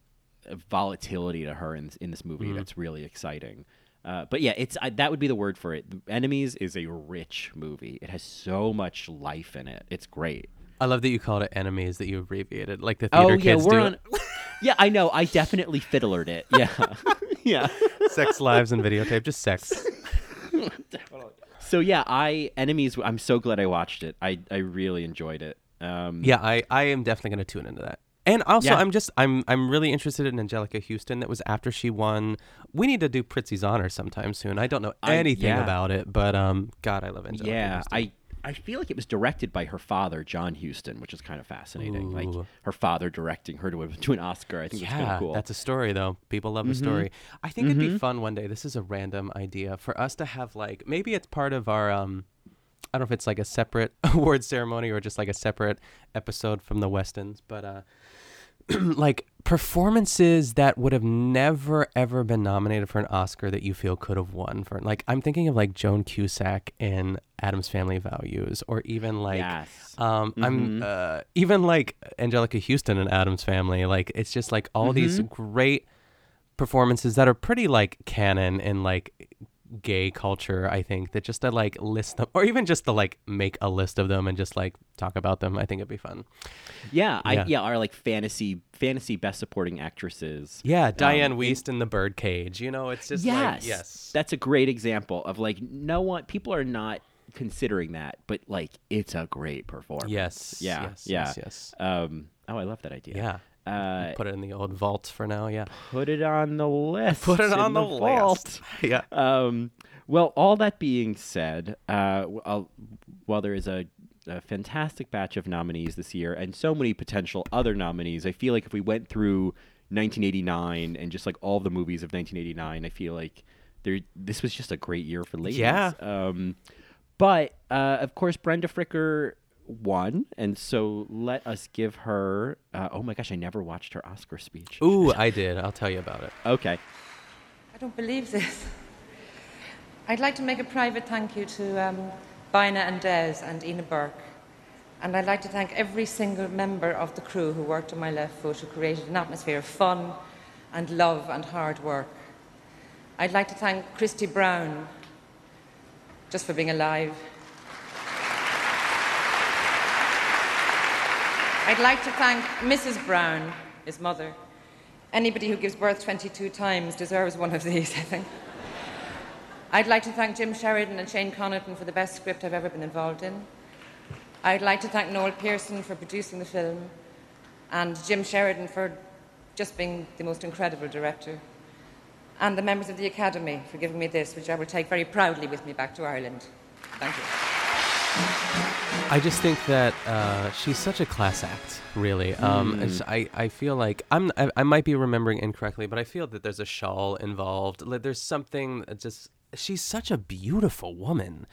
volatility to her in in this movie Mhm. that's really exciting. Uh, but yeah, it's I, that would be the word for it. Enemies is a rich movie. It has so much life in it. It's great. I love that you called it enemies. That you abbreviated like the theater Oh yeah, kids do. on. [laughs] yeah, I know. I definitely fiddlered it. Yeah, [laughs] yeah. sex lives and videotape, just sex. [laughs] So yeah, I enemies. I'm so glad I watched it. I I really enjoyed it. Um, Yeah, I, I am definitely going to tune into that. And also, Yeah. I'm just I'm I'm really interested in Anjelica Huston. That was after she won. We need to do Prizzi's Honor sometime soon. I don't know I- anything yeah. about it, but um, God, I love Anjelica. yeah. Huston. I I feel like it was directed by her father, John Huston, which is kind of fascinating. Like her father directing her to, a, to an Oscar. I think it's kind yeah, of cool. that's a story though. People love a Mhm. story. I think it'd Mhm. be fun one day. This is a random idea for us to have like maybe it's part of our um I don't know if it's like a separate [laughs] award ceremony or just like a separate episode from the Westons, but uh [clears throat] like performances that would have never ever been nominated for an Oscar that you feel could have won for like I'm thinking of like Joan Cusack in Addams Family Values or even like Yes. um I'm Mhm. uh even like Anjelica Huston in Addams Family like it's just like all these Mhm. great performances that are pretty like canon in like gay culture I think that just to like list them or even just to like make a list of them and just like talk about them I think it'd be fun. yeah, I Yeah. yeah, are like fantasy fantasy best supporting actresses. Yeah, Dianne Um, Wiest in The Birdcage. You know, it's just yes, like yes. that's a great example of like no one people are not considering that, but like it's a great performance. Yes, Yeah. yes, yeah. yes, yes. Um. Oh, I love that idea. Yeah. Uh, Put it in the old vault for now, yeah. put it on the list. Put it on the vault. [laughs] Yeah. Um, well, all that being said, uh, I'll, while there is a, a fantastic batch of nominees this year and so many potential other nominees, I feel like if we went through 1989 and just like all the movies of 1989, I feel like there this was just a great year for ladies. Yeah. Um, but uh, of course, Brenda Fricker won, and so let us give her. Uh, oh my gosh, I never watched her Oscar speech. Ooh, [laughs] I did. I'll tell you about it. Okay. I don't believe this. I'd like to make a private thank you to um, Bina and Des and Ina Burke. And I'd like to thank every single member of the crew who worked on my left foot, who created an atmosphere of fun and love and hard work. I'd like to thank Christy Brown just for being alive. I'd like to thank Mrs. Brown, his mother. Anybody who gives birth 22 times deserves one of these, I think. I'd like to thank Jim Sheridan and Shane Connaughton for the best script I've ever been involved in. I'd like to thank Noel Pearson for producing the film and Jim Sheridan for just being the most incredible director. And the members of the Academy for giving me this, which I will take very proudly with me back to Ireland. Thank you. I just think that uh, she's such a class act, really. Um, Mm. I, I feel like I'm I, I might be remembering incorrectly, but I feel that there's a shawl involved. Like, there's something that just she's such a beautiful woman.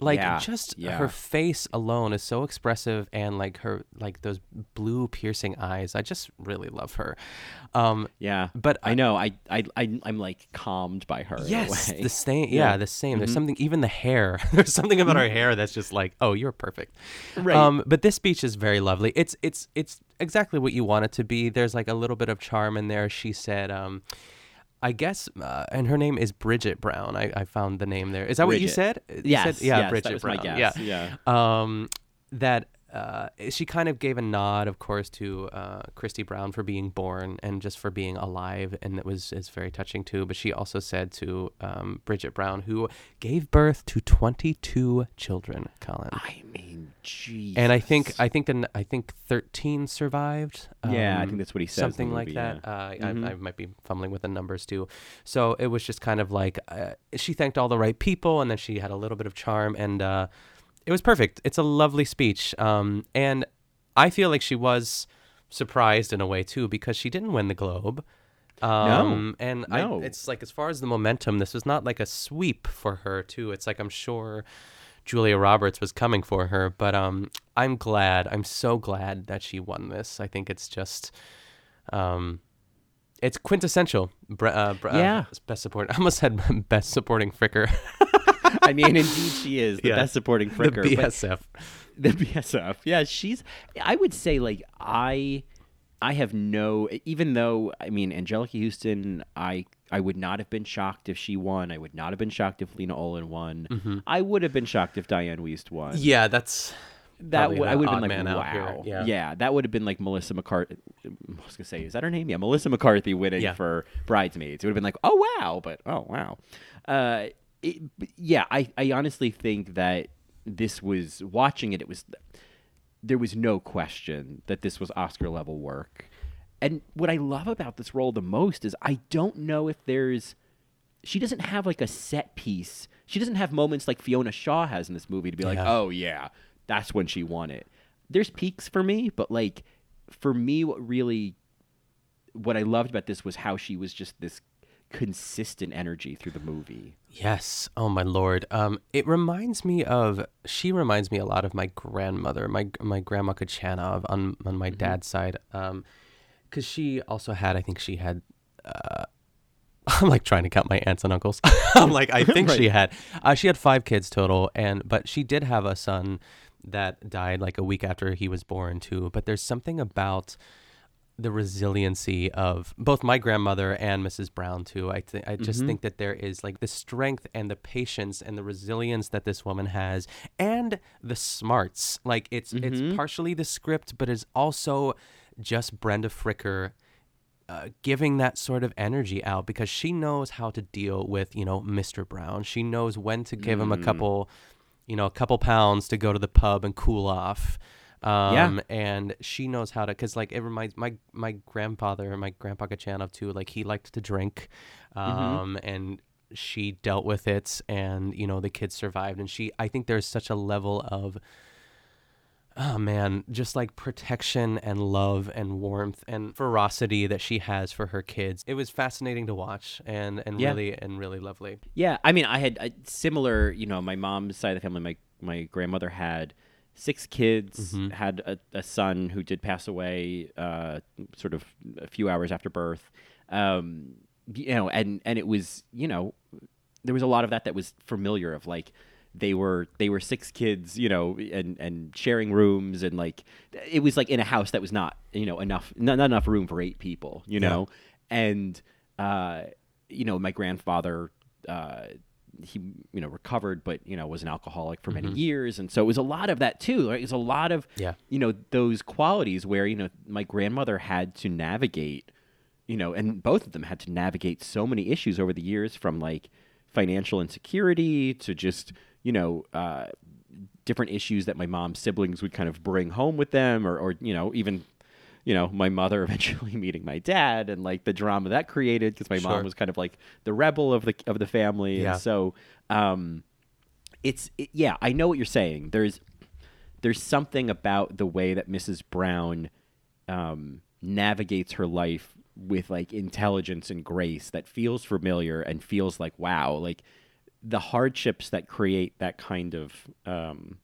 Like Yeah, just yeah. her face alone is so expressive, and like her like those blue piercing eyes. I just really love her. Um, Yeah, but I know I I, I I'm like calmed by her. Yes, the same. [laughs] Yeah, the same. There's Mhm. something. Even the hair. [laughs] There's something about her hair that's just like, oh, you're perfect. Right. Um, but this speech is very lovely. It's it's it's exactly what you want it to be. There's like a little bit of charm in there. She said, um, I guess, uh, and her name is Bridget Brown. I, I found the name there. Is that what you said? You Yes, said- yeah, yes, Bridget Brown. guess, Yeah. Um, that uh, she kind of gave a nod, of course, to uh, Christy Brown for being born and just for being alive, and it was is very touching too. But she also said to um, Bridget Brown, who gave birth to twenty two children, Colin. I mean, jeez. And I think I think the, I think thirteen survived. Yeah, I think that's what he the Something like movie, that. yeah. Uh, Mhm. I, I might be fumbling with the numbers too. So it was just kind of like uh, she thanked all the right people, and then she had a little bit of charm, and uh, it was perfect. It's a lovely speech, um, and I feel like she was surprised in a way too because she didn't win the Globe. Um, and no. I, it's like as far as the momentum, this was not like a sweep for her too. It's like I'm sure Julia Roberts was coming for her, but um, I'm glad. I'm so glad that she won this. I think it's just, um, it's quintessential. Bre- uh, bre- uh, Yeah. best supporting. [laughs] I almost said best supporting Fricker. [laughs] I mean, indeed, she is the Yeah. best supporting fricker. The BSF. the BSF. Yeah, she's. I would say like I, I have no. Even though I mean Anjelica Huston, I I would not have been shocked if she won. I would not have been shocked if Lena Olin won. Mhm. I would have been shocked if Dianne Wiest won. Yeah, that's That would I would have been like man out here. wow. Yeah. that would have been like Melissa McCarthy. I was gonna say, is that her name? Yeah, Melissa McCarthy winning Yeah. for Bridesmaids. It would have been like, oh wow, but oh wow. Uh, it, yeah, I, I honestly think that this was watching it. It was there was no question that this was Oscar level work. And what I love about this role the most is I don't know if there's she doesn't have like a set piece. She doesn't have moments like Fiona Shaw has in this movie to be like, Yeah. "Oh yeah, that's when she won it." There's peaks for me, but like for me what really what I loved about this was how she was just this consistent energy through the movie. Yes. Oh my lord. Um, it reminds me of. She reminds me a lot of my grandmother, my my grandma Kachanov on on my dad's side. Um, because she also had. I think she had. Uh, [laughs] I'm like trying to count my aunts and uncles. [laughs] I'm like, I [laughs] think she had. Uh, she had five kids total, and but she did have a son that died like a week after he was born too. But there's something about the resiliency of both my grandmother and Mrs. Brown too. I th- I just Mhm. think that there is like the strength and the patience and the resilience that this woman has and the smarts. Like it's Mhm. it's partially the script but it's also just Brenda Fricker uh, giving that sort of energy out because she knows how to deal with, you know, Mr. Brown. She knows when to give him a Mm. couple, you know, a couple pounds to go to the pub and cool off. Um, Yeah. and she knows how to, cause like it reminds my my grandfather, my grandpa Kachanov too. Like he liked to drink, um, and she dealt with it, and you know the kids survived, and she. I think there's such a level of oh man, just like protection and love and warmth and ferocity that she has for her kids. It was fascinating to watch and and Yeah. really and really lovely. Yeah, I mean, I had a similar. You know, my mom's side of the family. My my grandmother had six kids. Mhm. Had a, a son who did pass away, uh, sort of a few hours after birth. Um, you know, and and it was you know, there was a lot of that that was familiar. Of like, they were they were six kids, you know, and and sharing rooms and like it was like in a house that was not you know enough not, not enough room for eight people, you Yeah. know, and uh, you know my grandfather. Uh, he you know recovered but you know was an alcoholic for many Mhm. years and so it was a lot of that too right? it was a lot of Yeah. you know those qualities where you know my grandmother had to navigate you know and both of them had to navigate so many issues over the years from like financial insecurity to just you know uh, different issues that my mom's siblings would kind of bring home with them or, or you know even you know my mother [laughs] eventually meeting my dad and like the drama that created because my Sure. mom was kind of like the rebel of the of the family Yeah. and so um it's it, yeah i know what you're saying there's there's something about the way that mrs brown um navigates her life with like intelligence and grace that feels familiar and feels like wow like the hardships that create that kind of um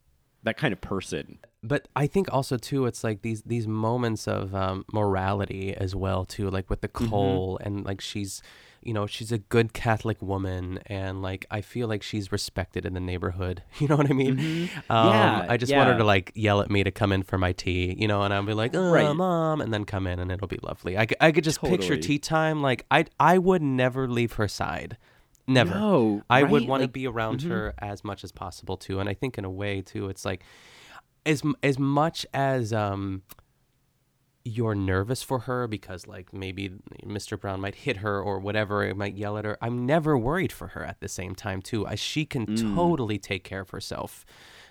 that kind of person But I think also too, it's like these these moments of um, morality as well too, like with the Mm-hmm. And like she's, you know, she's a good Catholic woman and like I feel like she's respected in the neighborhood. [laughs] You know what I mean? Um, Mm-hmm. Yeah, I just want her to like yell at me to come in for my tea, you know, and I'll be like, oh, Right. mom, and then come in and it'll be lovely. I, I could just picture tea time. Like I I would never leave her side. Never. No, I would want to Like- be around Mhm. her as much as possible too. And I think in a way too, it's like as as much as um you're nervous for her because like maybe Mr. Brown might hit her or whatever, it might yell at her. I'm never worried for her at the same time too. As she can Mm. totally take care of herself.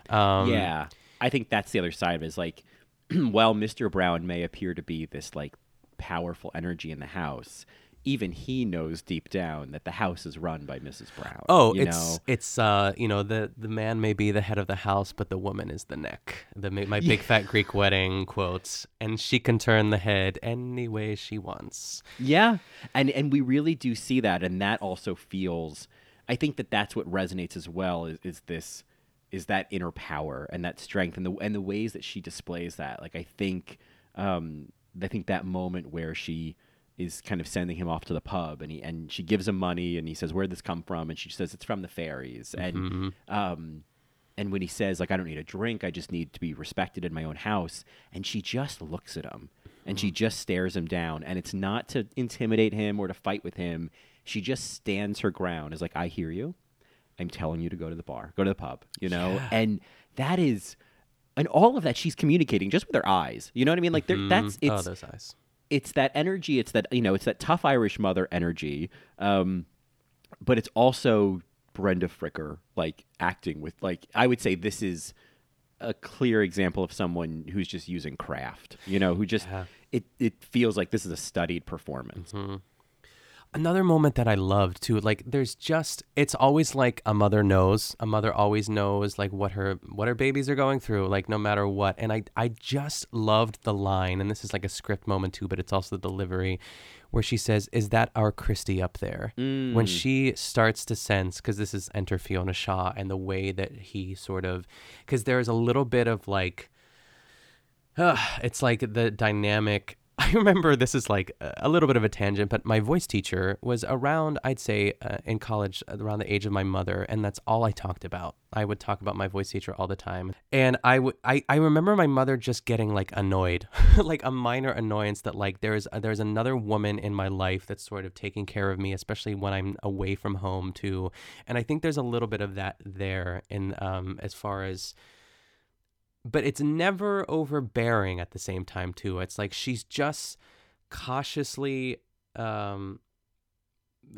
Um, yeah, I think that's the other side of it. Is like, [clears throat] while Mr. Brown may appear to be this like powerful energy in the house, even he knows deep down that the house is run by Mrs. Brown. Oh, you it's know? it's uh you know the the man may be the head of the house, but the woman is the neck. The my big [laughs] fat Greek wedding quotes, and she can turn the head any way she wants. Yeah, and and we really do see that, and that also feels. I think that that's what resonates as well. Is, is this is that inner power and that strength, and the and the ways that she displays that. Like I think, um, I think that moment where she is kind of sending him off to the pub, and he and she gives him money, and he says, "Where'd this come from?" And she says, "It's from the fairies." And Mhm. um, and when he says like I don't need a drink, I just need to be respected in my own house, and she just looks at him and she just stares him down, and it's not to intimidate him or to fight with him. She just stands her ground. Is like I hear you. I'm telling you to go to the bar, go to the pub, you know, Yeah. and that is. And all of that she's communicating just with her eyes. You know what I mean? Like Mhm. that's Oh, it's those eyes. It's that energy. It's that you know, it's that tough Irish mother energy. Um, but it's also Brenda Fricker like acting with like I would say this is a clear example of someone who's just using craft. You know, who just Yeah. it it feels like this is a studied performance. Another moment that I loved too, like there's just it's always like a mother knows. A mother always knows like what her what her babies are going through, like no matter what. And I I just loved the line, and this is like a script moment too, but it's also the delivery where she says, Is that our Christy up there? When Mm. she starts to sense, because this is enter Fiona Shaw and the way that he sort of because there's a little bit of like [sighs] it's like the dynamic. [laughs] I remember this is like a little bit of a tangent, but my voice teacher was around, I'd say, uh, in college, around the age of my mother, and that's all I talked about. I would talk about my voice teacher all the time, and I would, I, I remember my mother just getting like annoyed, [laughs] like a minor annoyance that like there's there's another woman in my life that's sort of taking care of me, especially when I'm away from home too, and I think there's a little bit of that there in um as far as but it's never overbearing at the same time too. It's like she's just cautiously um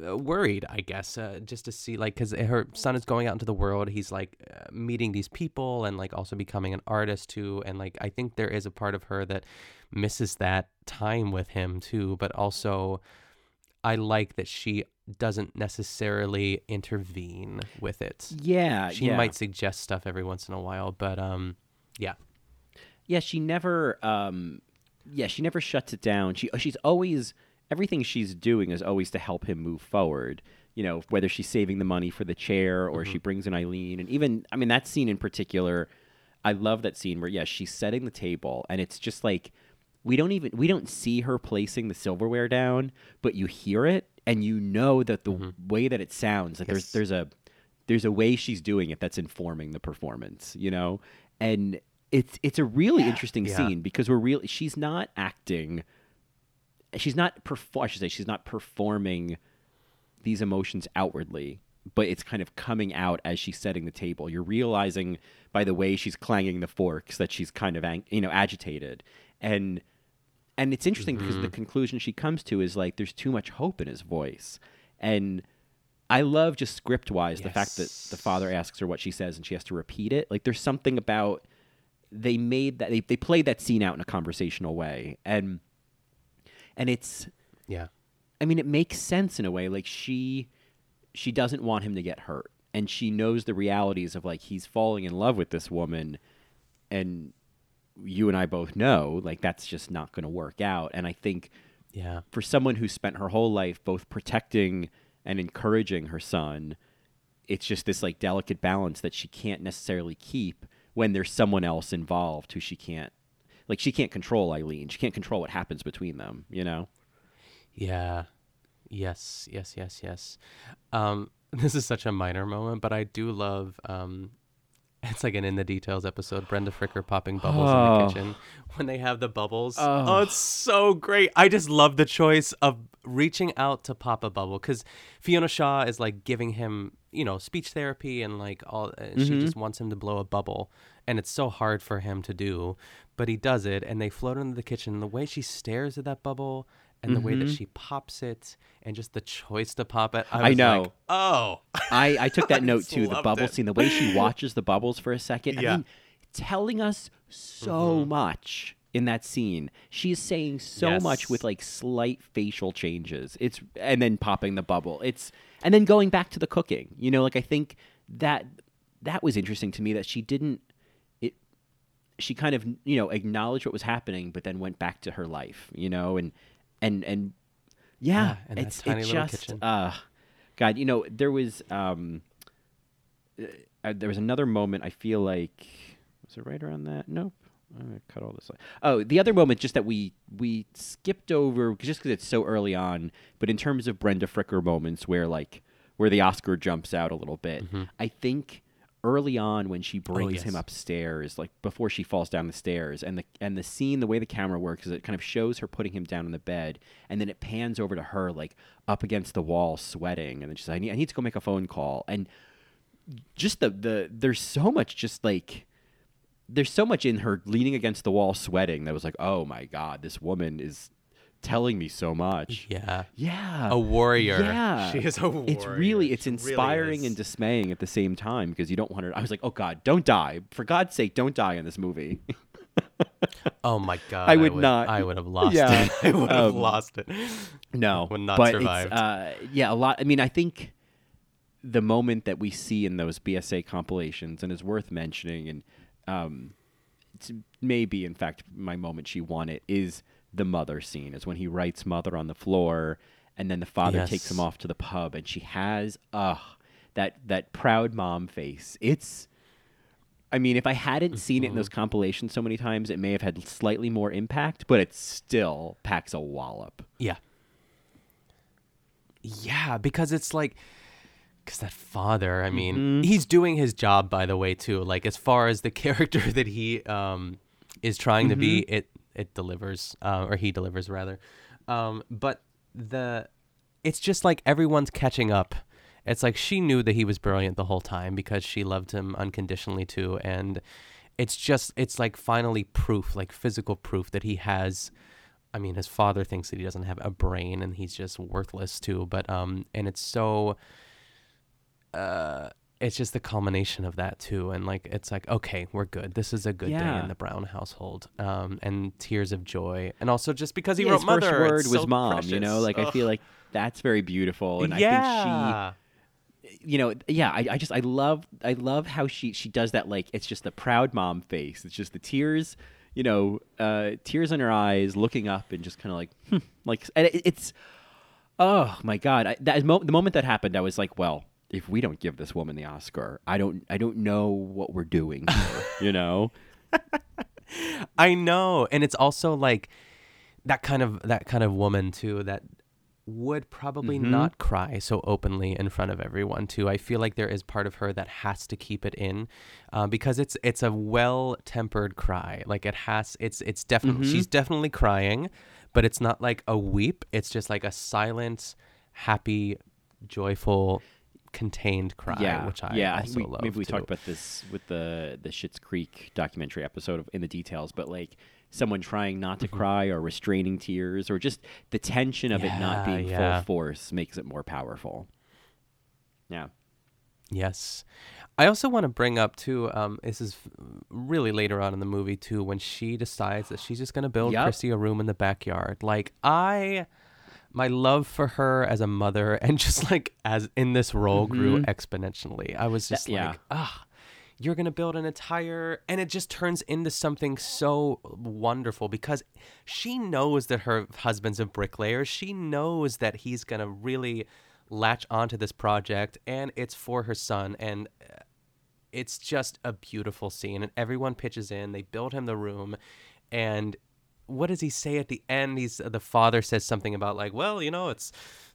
uh, worried i guess uh, just to see like because her son is going out into the world. He's like uh, meeting these people and like also becoming an artist too. And like i think there is a part of her that misses that time with him too. But also i like that she doesn't necessarily intervene with it. Yeah, she yeah. might suggest stuff every once in a while but um yeah Yeah, she never um yeah, she never shuts it down. She uh, she's always everything she's doing is always to help him move forward. You know, whether she's saving the money for the chair or she mm-hmm. brings in Eileen and even I mean that scene in particular, I love that scene where yeah, she's setting the table and it's just like we don't even we don't see her placing the silverware down, but you hear it and you know that the mm-hmm. way that it sounds that there's there's a there's a way she's doing it that's informing the performance, you know? And it's it's a really interesting Yeah. scene because we're really she's not acting she's not perform I should say she's not performing these emotions outwardly, but it's kind of coming out as she's setting the table. You're realizing by the way she's clanging the forks that she's kind of ang- you know agitated. And and it's interesting because the mm-hmm. conclusion she comes to is like there's too much hope in his voice. And I love just script wise the fact that the father asks her what she says and she has to repeat it. Like there's something about they made that they, they played that scene out in a conversational way. And and it's yeah I mean, it makes sense in a way. Like she, she doesn't want him to get hurt, and she knows the realities of like he's falling in love with this woman, and you and I both know like that's just not going to work out. And I think, yeah, for someone who spent her whole life both protecting and encouraging her son, it's just this like delicate balance that she can't necessarily keep when there's someone else involved who she can't, like she can't control Eileen. She can't control what happens between them. You know. Yeah. Yes, yes, yes, yes. Um, [laughs] this is such a minor moment, but I do love um [laughs] it's like an in the details episode, Brenda Fricker popping bubbles in Oh. the kitchen [laughs] when they have the bubbles. Oh. Oh. it's so great. I just love the choice of reaching out to pop a bubble cuz Fiona Shaw is like giving him, you know, speech therapy and like all uh, she Mhm. just wants him to blow a bubble and it's so hard for him to do, but he does it and they float into the kitchen the way she stares at that bubble and the way that Mhm. she pops it and just the choice to pop it. I, I know. Like, oh, [laughs] I, I took that note too. The bubble it. scene, the way she [laughs] watches the bubbles for a second. Yeah. I mean, telling us so much in that scene. She's saying so much with like slight facial changes. It's and then popping the bubble. It's and then going back to the cooking. You know, like I think that that was interesting to me that she didn't it she kind of you know acknowledged what was happening but then went back to her life you know and and and yeah, Yeah, it's tiny it little just uh god you know there was um uh, there was another moment i feel like was it right around that nope I'm gonna cut all this. Out. Oh, the other moment, just that we we skipped over, just because it's so early on. But in terms of Brenda Fricker moments, where like where the Oscar jumps out a little bit, I think early on when she oh, brings him yes. upstairs, like before she falls down the stairs, and the and the scene, the way the camera works, is it kind of shows her putting him down on the bed, and then it pans over to her, like up against the wall, sweating, and then she's like, I need, I need to go make a phone call, and just the the there's so much just like there's so much in her leaning against the wall sweating that was like oh my god this woman is telling me so much. Yeah. Yeah. A warrior. Yeah. She is a warrior. It's really it's She really inspiring and dismaying at the same time because you don't want her I was like, "Oh god, don't die. For God's sake, don't die in this movie." [laughs] Oh my god. I would not. I would have lost Yeah. it. [laughs] I would have Um, lost it. No, [laughs] Would not but survived. Uh, yeah, a lot. I mean, I think the moment that we see in those BSA compilations and is worth mentioning, and um, maybe in fact my moment she won it is the mother scene. Is when he writes mother on the floor, and then the father takes him off to the pub, and she has ugh that that proud mom face. It's I mean, if I hadn't seen it in those Mm-hmm. compilations so many times, it may have had slightly more impact, but it still packs a wallop. Yeah. Yeah, because it's like, because that father, I mean, Mhm. he's doing his job, by the way, too. Like, as far as the [laughs] character that he um, is trying to be, Mm-hmm. it it delivers, uh, or he delivers, rather. Um, but the, it's just like everyone's catching up. It's like she knew that he was brilliant the whole time because she loved him unconditionally, too. And it's just, it's like finally proof, like physical proof that he has I mean, his father thinks that he doesn't have a brain and he's just worthless too. But um, and it's so, uh, it's just the culmination of that too. And like, it's like, okay, we're good. This is a good day in the Brown household. Um, and tears of joy, and also just because he Yeah, wrote his mother, first word was so mom. You know, precious. like I feel like that's very beautiful, and yeah. I think she, you know, yeah, I, I just I love I love how she she does that. Like it's just the proud mom face. It's just the tears, you know, uh, tears in her eyes, looking up and just kind of like, hmm, like and it, it's, oh my god, I, that mo- the moment that happened, I was like, well. If we don't give this woman the Oscar, I don't. I don't know what we're doing. [laughs] Here, you know, I know, and it's also like that kind of that kind of woman too that would probably Mhm. not cry so openly in front of everyone too. I feel like there is part of her that has to keep it in uh, because it's it's a well tempered cry. Like it has, it's it's definitely Mhm. she's definitely crying, but it's not like a weep. It's just like a silent, happy, joyful, contained cry, yeah, which I yeah. I also think we, love maybe we too. talked about this with the the Schitt's Creek documentary episode of, in the details, but like someone trying not Mm-hmm. to cry or restraining tears or just the tension of it not being yeah. full force makes it more powerful. Yeah. Yes. I also want to bring up too. Um, this is really later on in the movie too, when she decides that she's just gonna build Yup. Chrissy a room in the backyard. Like I, my love for her as a mother [laughs] and just like as in this role grew Mhm. exponentially. I was just yeah. like, ah, you're gonna build an entire, and it just turns into something so wonderful because she knows that her husband's a bricklayer. She knows that he's gonna really latch onto this project, and it's for her son, and uh, it's just a beautiful scene. And everyone pitches in. They build him the room, and what does he say at the end? He's the father says something about like, well, you know, it's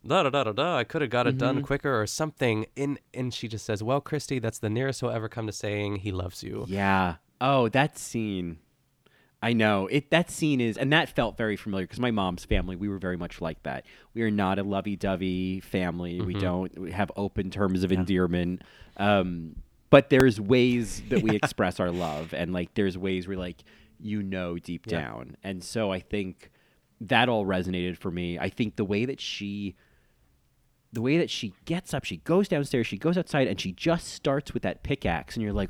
da da da da da. I could have got it done Mhm. quicker or something. In and she just says, well, Christy, that's the nearest he'll ever come to saying he loves you. Yeah. Oh, that scene. I know it. That scene is, and that felt very familiar because my mom's family, we were very much like that. We are not a lovey-dovey family. We Mhm. don't we have open terms of endearment. Um, but there's ways that we express our love, and like there's ways where like you know deep Yeah. down, and so I think that all resonated for me. I think the way that she the way that she gets up, she goes downstairs, she goes outside, and she just starts with that pickaxe, and you're like,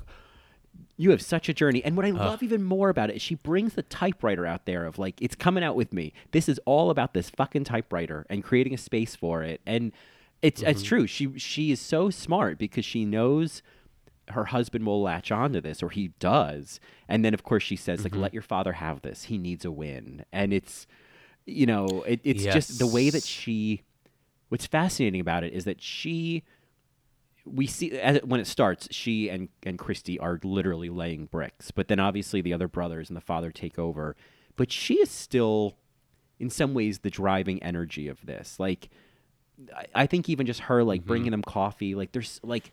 you have such a journey. And what I love even more about it is she brings the typewriter out there of like, it's coming out with me. This is all about this fucking typewriter and creating a space for it. And it's it's Mhm. true. She she is so smart because she knows her husband will latch on to this or he does. And then of course she says, like, Mhm. let your father have this. He needs a win. And it's you know, it, it's just the way that she what's fascinating about it is that she we see as it, when it starts she and and Christy are literally laying bricks but then obviously the other brothers and the father take over but she is still in some ways the driving energy of this like I, I think even just her like bringing them coffee like there's like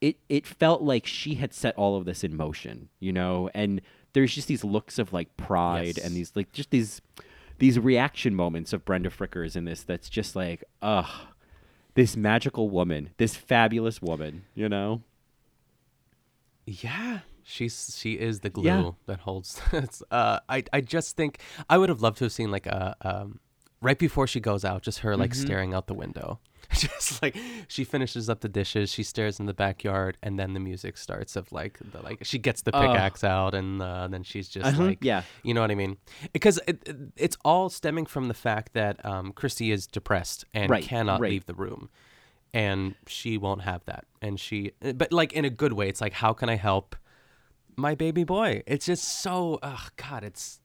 it it felt like she had set all of this in motion you know and there's just these looks of like pride Yes. and these like just these these reaction moments of Brenda Frickers in this that's just like ugh this magical woman, this fabulous woman, you know? Yeah, She's she is the glue Yeah. that holds. [laughs] it's, uh, I I just think I would have loved to have seen like a um, right before she goes out, just her like Mhm. staring out the window. [laughs] just like she finishes up the dishes, she stares in the backyard, and then the music starts of like the like she gets the Oh. pickaxe out, and uh, then she's just Uh-huh, like yeah. you know what I mean? Because it, it, it's all stemming from the fact that um, Christy is depressed and Right, cannot right. leave the room, and she won't have that. And she, but like in a good way, it's like, how can I help my baby boy? It's just so, oh God, it's.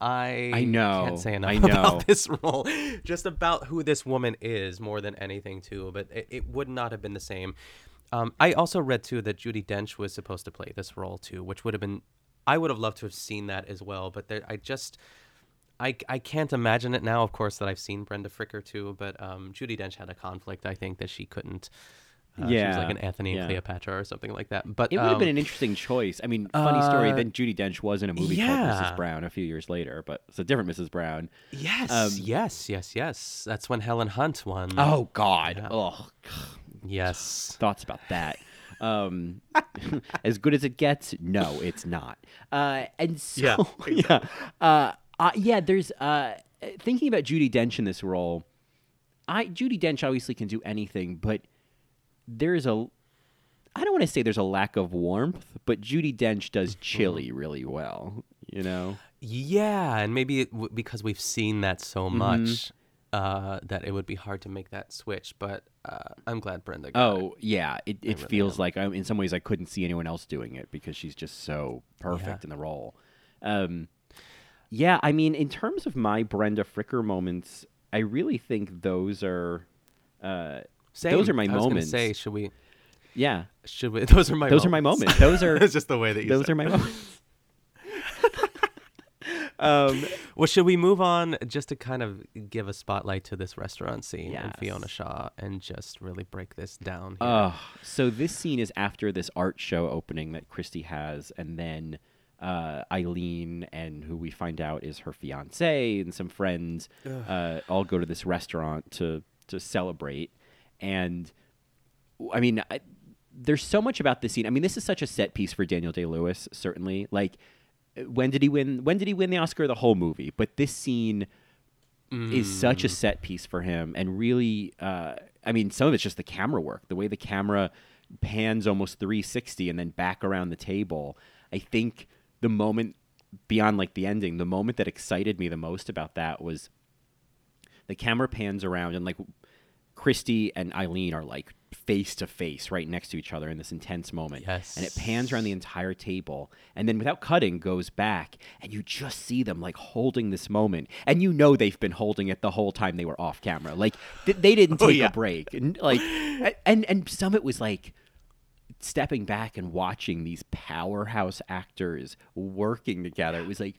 I I know, can't say enough I [laughs] know. about this role, just about who this woman is more than anything too. But it, it would not have been the same. Um, I also read too that Judi Dench was supposed to play this role too, which would have been. I would have loved to have seen that as well, but there, I just. I, I can't imagine it now, of course, that I've seen Brenda Fricker too, but um, Judi Dench had a conflict, I think, that she couldn't. Uh, She was like an Antony and yeah. Cleopatra or something like that. But It would have been um, an interesting choice. I mean, funny story. uh, Then Judi Dench was in a movie called. Mrs. Brown a few years later, but it's a different Mrs. Brown. Yes, Um, yes, yes, yes. That's when Helen Hunt won. Oh God. Yeah. Oh, Yes. [sighs] thoughts about that. Um, [laughs] as good as it gets, no, it's not. Uh, and so, Yeah, [laughs] yeah, uh, uh, yeah. There's uh, thinking about Judi Dench in this role. I Judi Dench obviously can do anything, but there's a. I don't want to say there's a lack of warmth, but Judi Dench does chili really well. You know. Yeah, and maybe it w- because we've seen that so Mm-hmm. much uh, that it would be hard to make that switch. But uh, I'm glad Brenda. Got it. Oh yeah, it, it really feels am. like I, in some ways I couldn't see anyone else doing it because she's just so perfect Yeah. in the role. Um, yeah, I mean, in terms of my Brenda Fricker moments, I really think those are uh, Same. those are my I was moments. Say, should we? yeah, Should we? [laughs] Those are my. those are my moments. Those are [laughs] it's just the way that you. those are my moments. [laughs] um, Well, should we move on just to kind of give a spotlight to this restaurant scene and Fiona Shaw and just really break this down? Here? Uh, so this scene is after this art show opening that Christy has, and then uh, Eileen and who we find out is her fiance and some friends uh, all go to this restaurant to to celebrate. And I mean, I, there's so much about this scene. I mean, this is such a set piece for Daniel Day Lewis. Certainly, like when did he win? When did he win the Oscar? The whole movie, but this scene is such a set piece for him and really uh, i mean some of it's just the camera work the way the camera pans almost 360 and then back around the table i think the moment beyond like the ending the moment that excited me the most about that was the camera pans around and like Christy and Eileen are like face to face right next to each other in this intense moment. Yes. And it pans around the entire table and then without cutting goes back and you just see them like holding this moment. And you know they've been holding it the whole time they were off camera. Like th- they didn't [laughs] Oh, take yeah. a break. And like and and some it was like stepping back and watching these powerhouse actors working together. It was like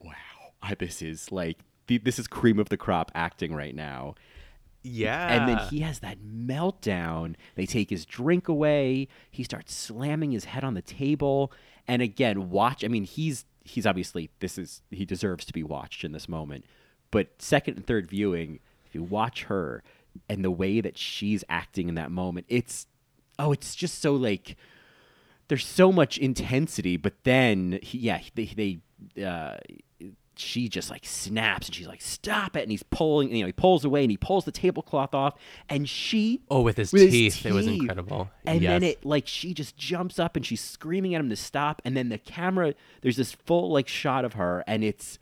wow, I- this is like th- this is cream of the crop acting right now. Yeah. And then he has that meltdown. They take his drink away. He starts slamming his head on the table. And again, watch. I mean, he's he's obviously this is he deserves to be watched in this moment. But second and third viewing, if you watch her and the way that she's acting in that moment, it's oh, it's just so like there's so much intensity. But then, he, yeah, they they uh, she just like snaps and she's like, "Stop it!" And he's pulling, you know, he pulls away and he pulls the tablecloth off, and she Oh, with his with his teeth, it was incredible. And then it like she just jumps up and she's screaming at him to stop, and then the camera there's this full like shot of her, and it's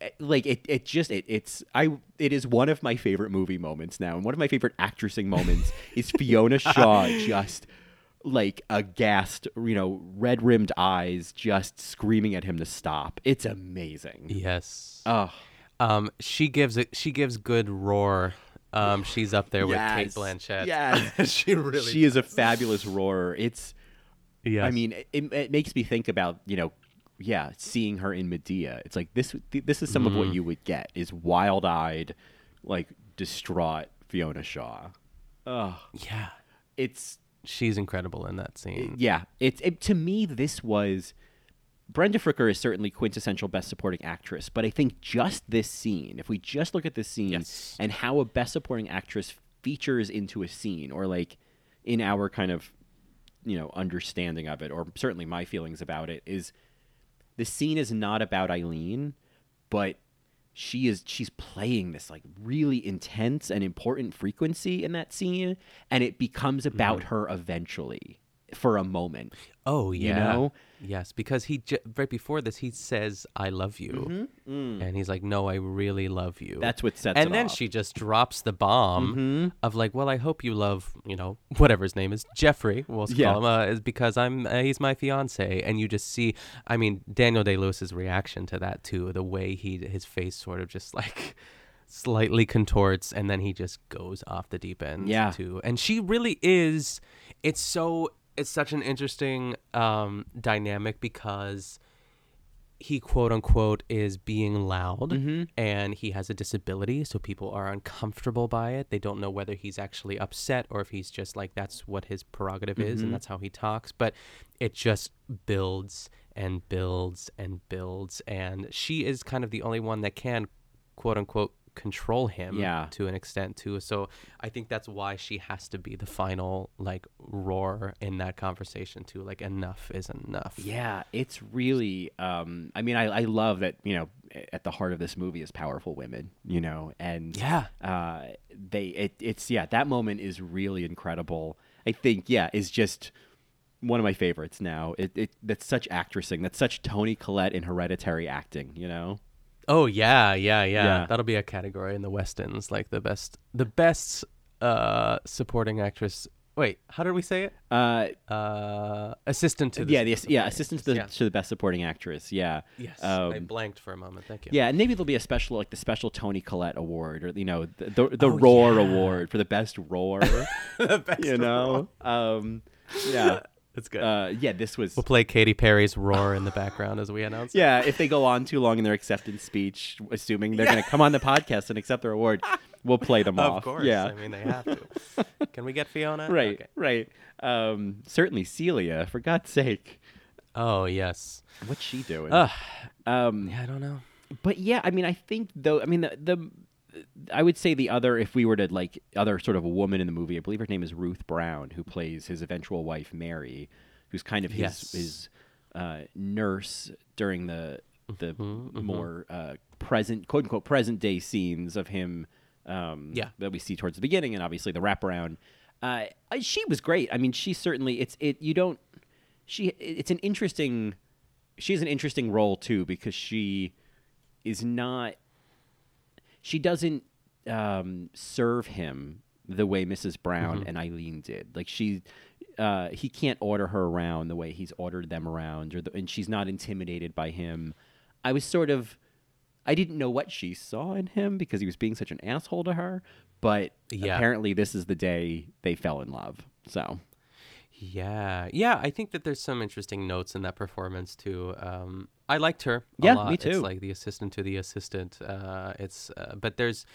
eh, like it it just it it's I it is one of my favorite movie moments now, and one of my favorite actressing moments [laughs] is Fiona Shaw just like aghast, you know, red rimmed eyes, just screaming at him to stop. It's amazing. Yes. Oh, Um, she gives it. She gives good roar. Um, she's up there with Cate Blanchett. Yes. [laughs] she really. she is a fabulous roarer. It's Yes. I mean, it, it makes me think about you know, yeah, seeing her in Medea. It's like this. This is some of what Mm. you would get is wild eyed, like distraught Fiona Shaw. Oh, yeah, it's she's incredible in that scene. Uh, yeah. It's it, to me this was. Brenda Fricker is certainly quintessential best supporting actress, but I think just this scene, if we just look at this scene Yes. and how a best supporting actress features into a scene, or like in our kind of you know understanding of it, or certainly my feelings about it, is the scene is not about Eileen, but she is she's playing this like really intense and important frequency in that scene, and it becomes about mm-hmm. her eventually for a moment. Oh yeah. You know? Yes, because he j- right before this he says I love you, and he's like, No, I really love you. Mm-hmm. That's what sets And then off. she just drops the bomb Mhm. of like, Well, I hope you love you know whatever his name is, Jeffrey. We'll Yeah. call him uh, is because I'm uh, he's my fiance, and you just see, I mean, Daniel Day Lewis's reaction to that too, the way he his face sort of just like. slightly contorts and then he just goes off the deep end Yeah. too and she really is it's so it's such an interesting um dynamic because he quote unquote is being loud Mm-hmm. and he has a disability so people are uncomfortable by it they don't know whether he's actually upset or if he's just like that's what his prerogative is Mhm. and that's how he talks but it just builds and builds and builds and she is kind of the only one that can quote unquote control him Yeah. to an extent too so i think that's why she has to be the final like roar in that conversation too like enough is enough Yeah, it's really. Um, I mean, I, I love that. You know, at the heart of this movie is powerful women. You know, and Yeah. uh, they. It, it's yeah. That moment is really incredible. I think yeah, is just one of my favorites now. It, it that's such actressing. That's such Toni Collette in Hereditary acting. You know. Oh yeah, yeah, yeah, Yeah. That'll be a category in the Westons, like the best, the best uh, supporting actress. Wait, how did we say it? Uh, Uh, assistant to the yeah, the, yeah, assistant to the actress, to the best supporting actress. Yeah. Yes, I Um, blanked for a moment. Thank you. Yeah, and maybe there'll be a special, like the special Toni Collette Award, or you know, the the, the Oh, Roar yeah. Award for the best roar. [laughs] the best you know, um, yeah, That's good. Uh, yeah, this was. We'll play Katy Perry's "Roar" in the background as we announce. it. Yeah, if they go on too long in their acceptance speech, assuming they're going to come on the podcast and accept their award, we'll play them [laughs] off. of course. Yeah, I mean they have to. [laughs] Can we get Fiona? right, Okay. right. Um, certainly Celia, for God's sake. Oh yes. What's she doing? Ugh. um, Yeah, I don't know. but yeah, I mean, I think though, I mean, the, the I would say the other, if we were to like other sort of a woman in the movie, I believe her name is Ruth Brown, who plays his eventual wife Mary, who's kind of his Yes. his uh, nurse during the the Mm-hmm, more uh, present quote unquote present day scenes of him. Um, Yeah. that we see towards the beginning, and obviously the wraparound. Uh, she was great. I mean, she certainly it's it. You don't. She it's an interesting. She has an interesting role too because she is not she doesn't um, serve him the way Mrs. Brown Mm-hmm. and Eileen did. Like she, uh, he can't order her around the way he's ordered them around, or the, and she's not intimidated by him. I was sort of, I didn't know what she saw in him because he was being such an asshole to her. But Yeah. apparently, this is the day they fell in love. So Yeah, yeah. I think that there's some interesting notes in that performance too. Um, I liked her. A Yeah, lot. me too. It's like the assistant to the assistant. Uh, it's uh, but there's.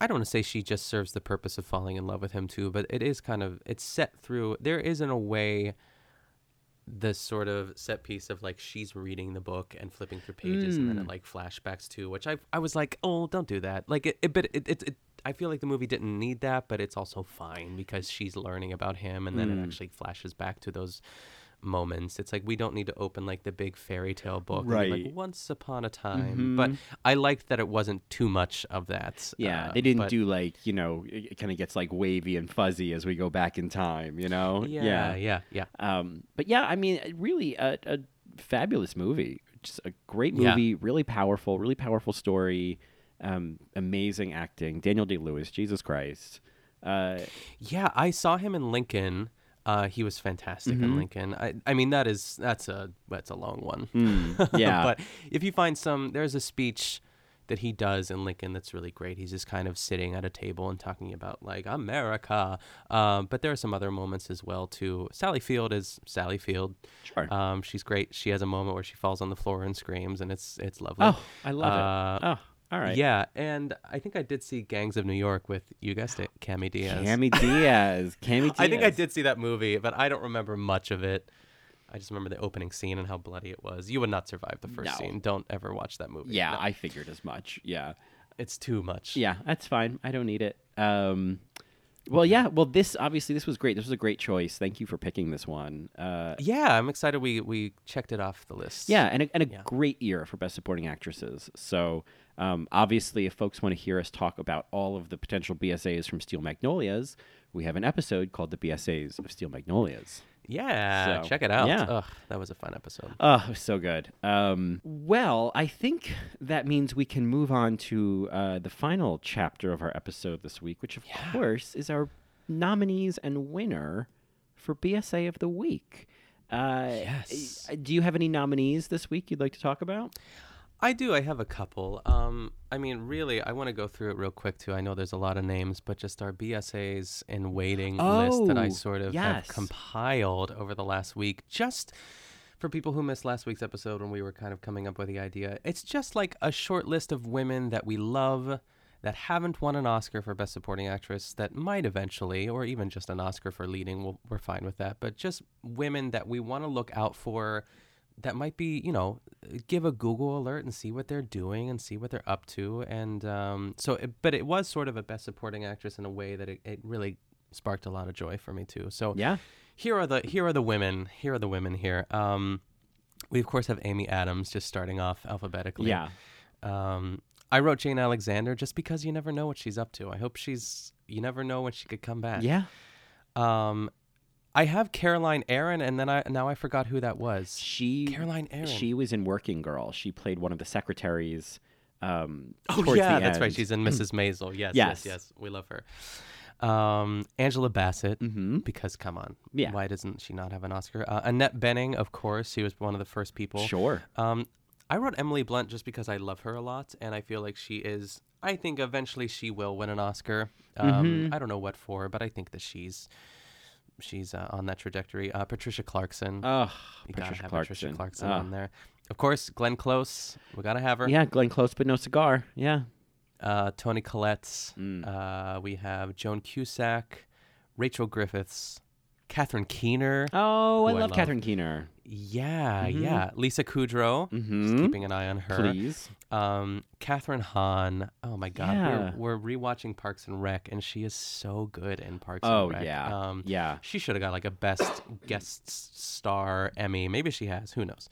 I don't want to say she just serves the purpose of falling in love with him too, but it is kind of it's set through. There is in a way this sort of set piece of like she's reading the book and flipping through pages and then Mm. it like flashbacks too, which I I was like, oh, don't do that. Like it, it but it, it, it I feel like the movie didn't need that, but it's also fine because she's learning about him and then Mm. it actually flashes back to those moments. It's like we don't need to open like the big fairy tale book and Right. like once upon a time. But Mhm. I liked that it wasn't too much of that. yeah, uh, they didn't but- do like you know it, kind of gets like wavy and fuzzy as we go back in time. You know. Yeah, yeah, yeah. Um, but yeah, I mean, really a, a fabulous movie. Just a great Yeah. movie, really powerful, really powerful story. Um, amazing acting. Daniel Day Lewis, Jesus Christ. Uh, Yeah, I saw him in Lincoln. Uh, he was fantastic in Mhm. Lincoln. I, I mean, that is that's a that's a long one. Mm, [laughs] yeah. but if you find some, there's a speech that he does in Lincoln that's really great. He's just kind of sitting at a table and talking about like America. Um, but there are some other moments as well too. Sally Field is Sally Field. Sure. Um, she's great. She has a moment where she falls on the floor and screams, and it's it's lovely. oh, I love Uh, it. Oh, all right. Yeah, and I think I did see Gangs of New York with you guessed it, Cami Diaz. Cami Diaz. [laughs] Cami Diaz. I think I did see that movie, but I don't remember much of it. I just remember the opening scene and how bloody it was. You would not survive the first No. scene. Don't ever watch that movie. Yeah, No, I figured as much. Yeah. it's too much. Yeah, that's fine. I don't need it. Um, Well, yeah. Well, this obviously this was great. This was a great choice. Thank you for picking this one. Uh, Yeah, I'm excited. We we checked it off the list. yeah, and a, and a Yeah. great year for Best Supporting Actresses. So, um, obviously, if folks want to hear us talk about all of the potential BSAs from Steel Magnolias, we have an episode called "The BSAs of Steel Magnolias." Yeah, So, check it out. yeah. Ugh, that was a fun episode. Oh, it was so good. Um, well, I think that means we can move on to uh, the final chapter of our episode this week, which, of course, is our nominees and winner for BSA of the week. Uh, Yes. uh, Do you have any nominees this week you'd like to talk about? I do. I have a couple. Um, I mean, really, I want to go through it real quick too. I know there's a lot of names, but just our BSAs in waiting list that I Oh, sort of yes. have compiled over the last week, just for people who missed last week's episode when we were kind of coming up with the idea. It's just like a short list of women that we love that haven't won an Oscar for Best Supporting Actress that might eventually, or even just an Oscar for leading. We'll, we're fine with that. But just women that we want to look out for that might be, you know, give a Google alert and see what they're doing and see what they're up to. And um, so, it, but it was sort of a Best Supporting Actress in a way that it, it really sparked a lot of joy for me too. So Yeah. here are the here are the women. Here are the women here. Um, we of course have Amy Adams just starting off alphabetically. Yeah. Um, I wrote Jane Alexander just because you never know what she's up to. I hope she's. You never know when she could come back. Yeah. Um, I have Caroline Aaron, and then I now I forgot who that was. She Caroline Aaron. She was in Working Girl. She played one of the secretaries. Um, Oh towards yeah, that's right. She's in Mrs. Maisel. Yes, Yes. yes, yes. We love her. Um, Angela Bassett, Mm-hmm. because come on, Yeah. why doesn't she not have an Oscar? Uh, Annette Bening, of course, she was one of the first people. Sure. Um, I wrote Emily Blunt just because I love her a lot, and I feel like she is. I think eventually she will win an Oscar. Um, Mhm. I don't know what for, but I think that she's she's uh, on that trajectory. Uh, Patricia Clarkson. Oh, you gotta Patricia have Clarkson. Patricia Clarkson Ah. on there. Of course, Glenn Close. We gotta have her. Yeah, Glenn Close, but no cigar. Yeah. Uh, Toni Collette. Mm. Uh, we have Joan Cusack, Rachel Griffiths, Catherine Keener. Oh, I who love Catherine Keener. Yeah, Mhm. yeah. Lisa Kudrow. Just Mhm. keeping an eye on her. Please. Um, Kathryn Hahn. Oh my God, Yeah. we're, we're rewatching Parks and Rec, and she is so good in Parks Oh, and Rec. yeah. Um, Yeah. She should have got like a best guest star Emmy. Maybe she has. Who knows?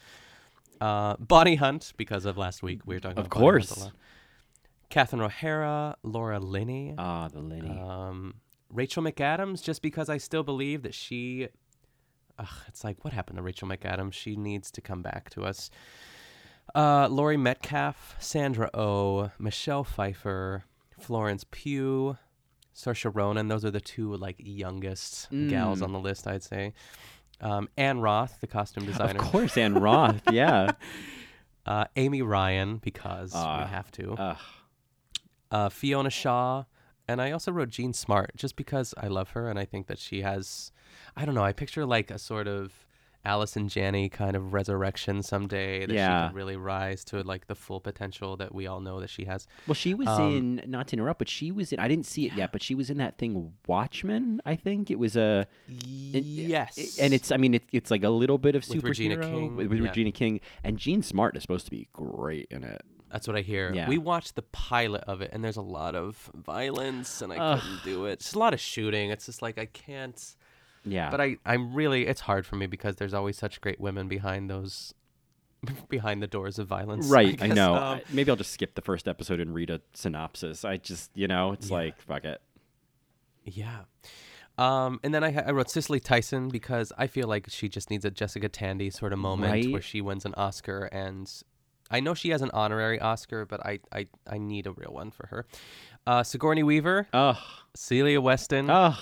Uh, Bonnie Hunt because of last week. We were talking Of about Bonnie Hunt a course. lot. Catherine O'Hara, Laura Linney. Ah, the Linney. Um, Rachel McAdams, just because I still believe that she. Ugh, it's like, what happened to Rachel McAdams? She needs to come back to us. Uh, Laurie Metcalf, Sandra Oh, Michelle Pfeiffer, Florence Pugh, Saoirse Ronan. Those are the two like youngest gals Mm. on the list, I'd say. Um, Ann Roth, the costume designer. Of course, Ann Roth. [laughs] Yeah. Uh, Amy Ryan, because Ah, we have to. Uh, Fiona Shaw, and I also wrote Jean Smart just because I love her and I think that she has, I don't know, I picture like a sort of Allison Janney kind of resurrection someday that Yeah. she could really rise to like the full potential that we all know that she has. Well, she was Um, in not to interrupt, but she was in. I didn't see it yet, but she was in that thing Watchmen. I think it was a. it- Yes. and it's. I mean, it, it's like a little bit of With Regina superhero King, with, with yeah. Regina King, and Jean Smart is supposed to be great in it. That's what I hear. Yeah. We watched the pilot of it, and there's a lot of violence, and I Ugh. couldn't do it. It's a lot of shooting. It's just like I can't. Yeah. But I, I'm really. It's hard for me because there's always such great women behind those, [laughs] behind the doors of violence. Right, I, guess. know. Um, I- Maybe I'll just skip the first episode and read a synopsis. I just, you know, it's Yeah. like fuck it. Yeah. Um, and then I, I wrote Cicely Tyson because I feel like she just needs a Jessica Tandy sort of moment where she wins an Oscar. And I know she has an honorary Oscar, but I, I, I need a real one for her. Uh, Sigourney Weaver, Ugh. Celia Weston, Ugh.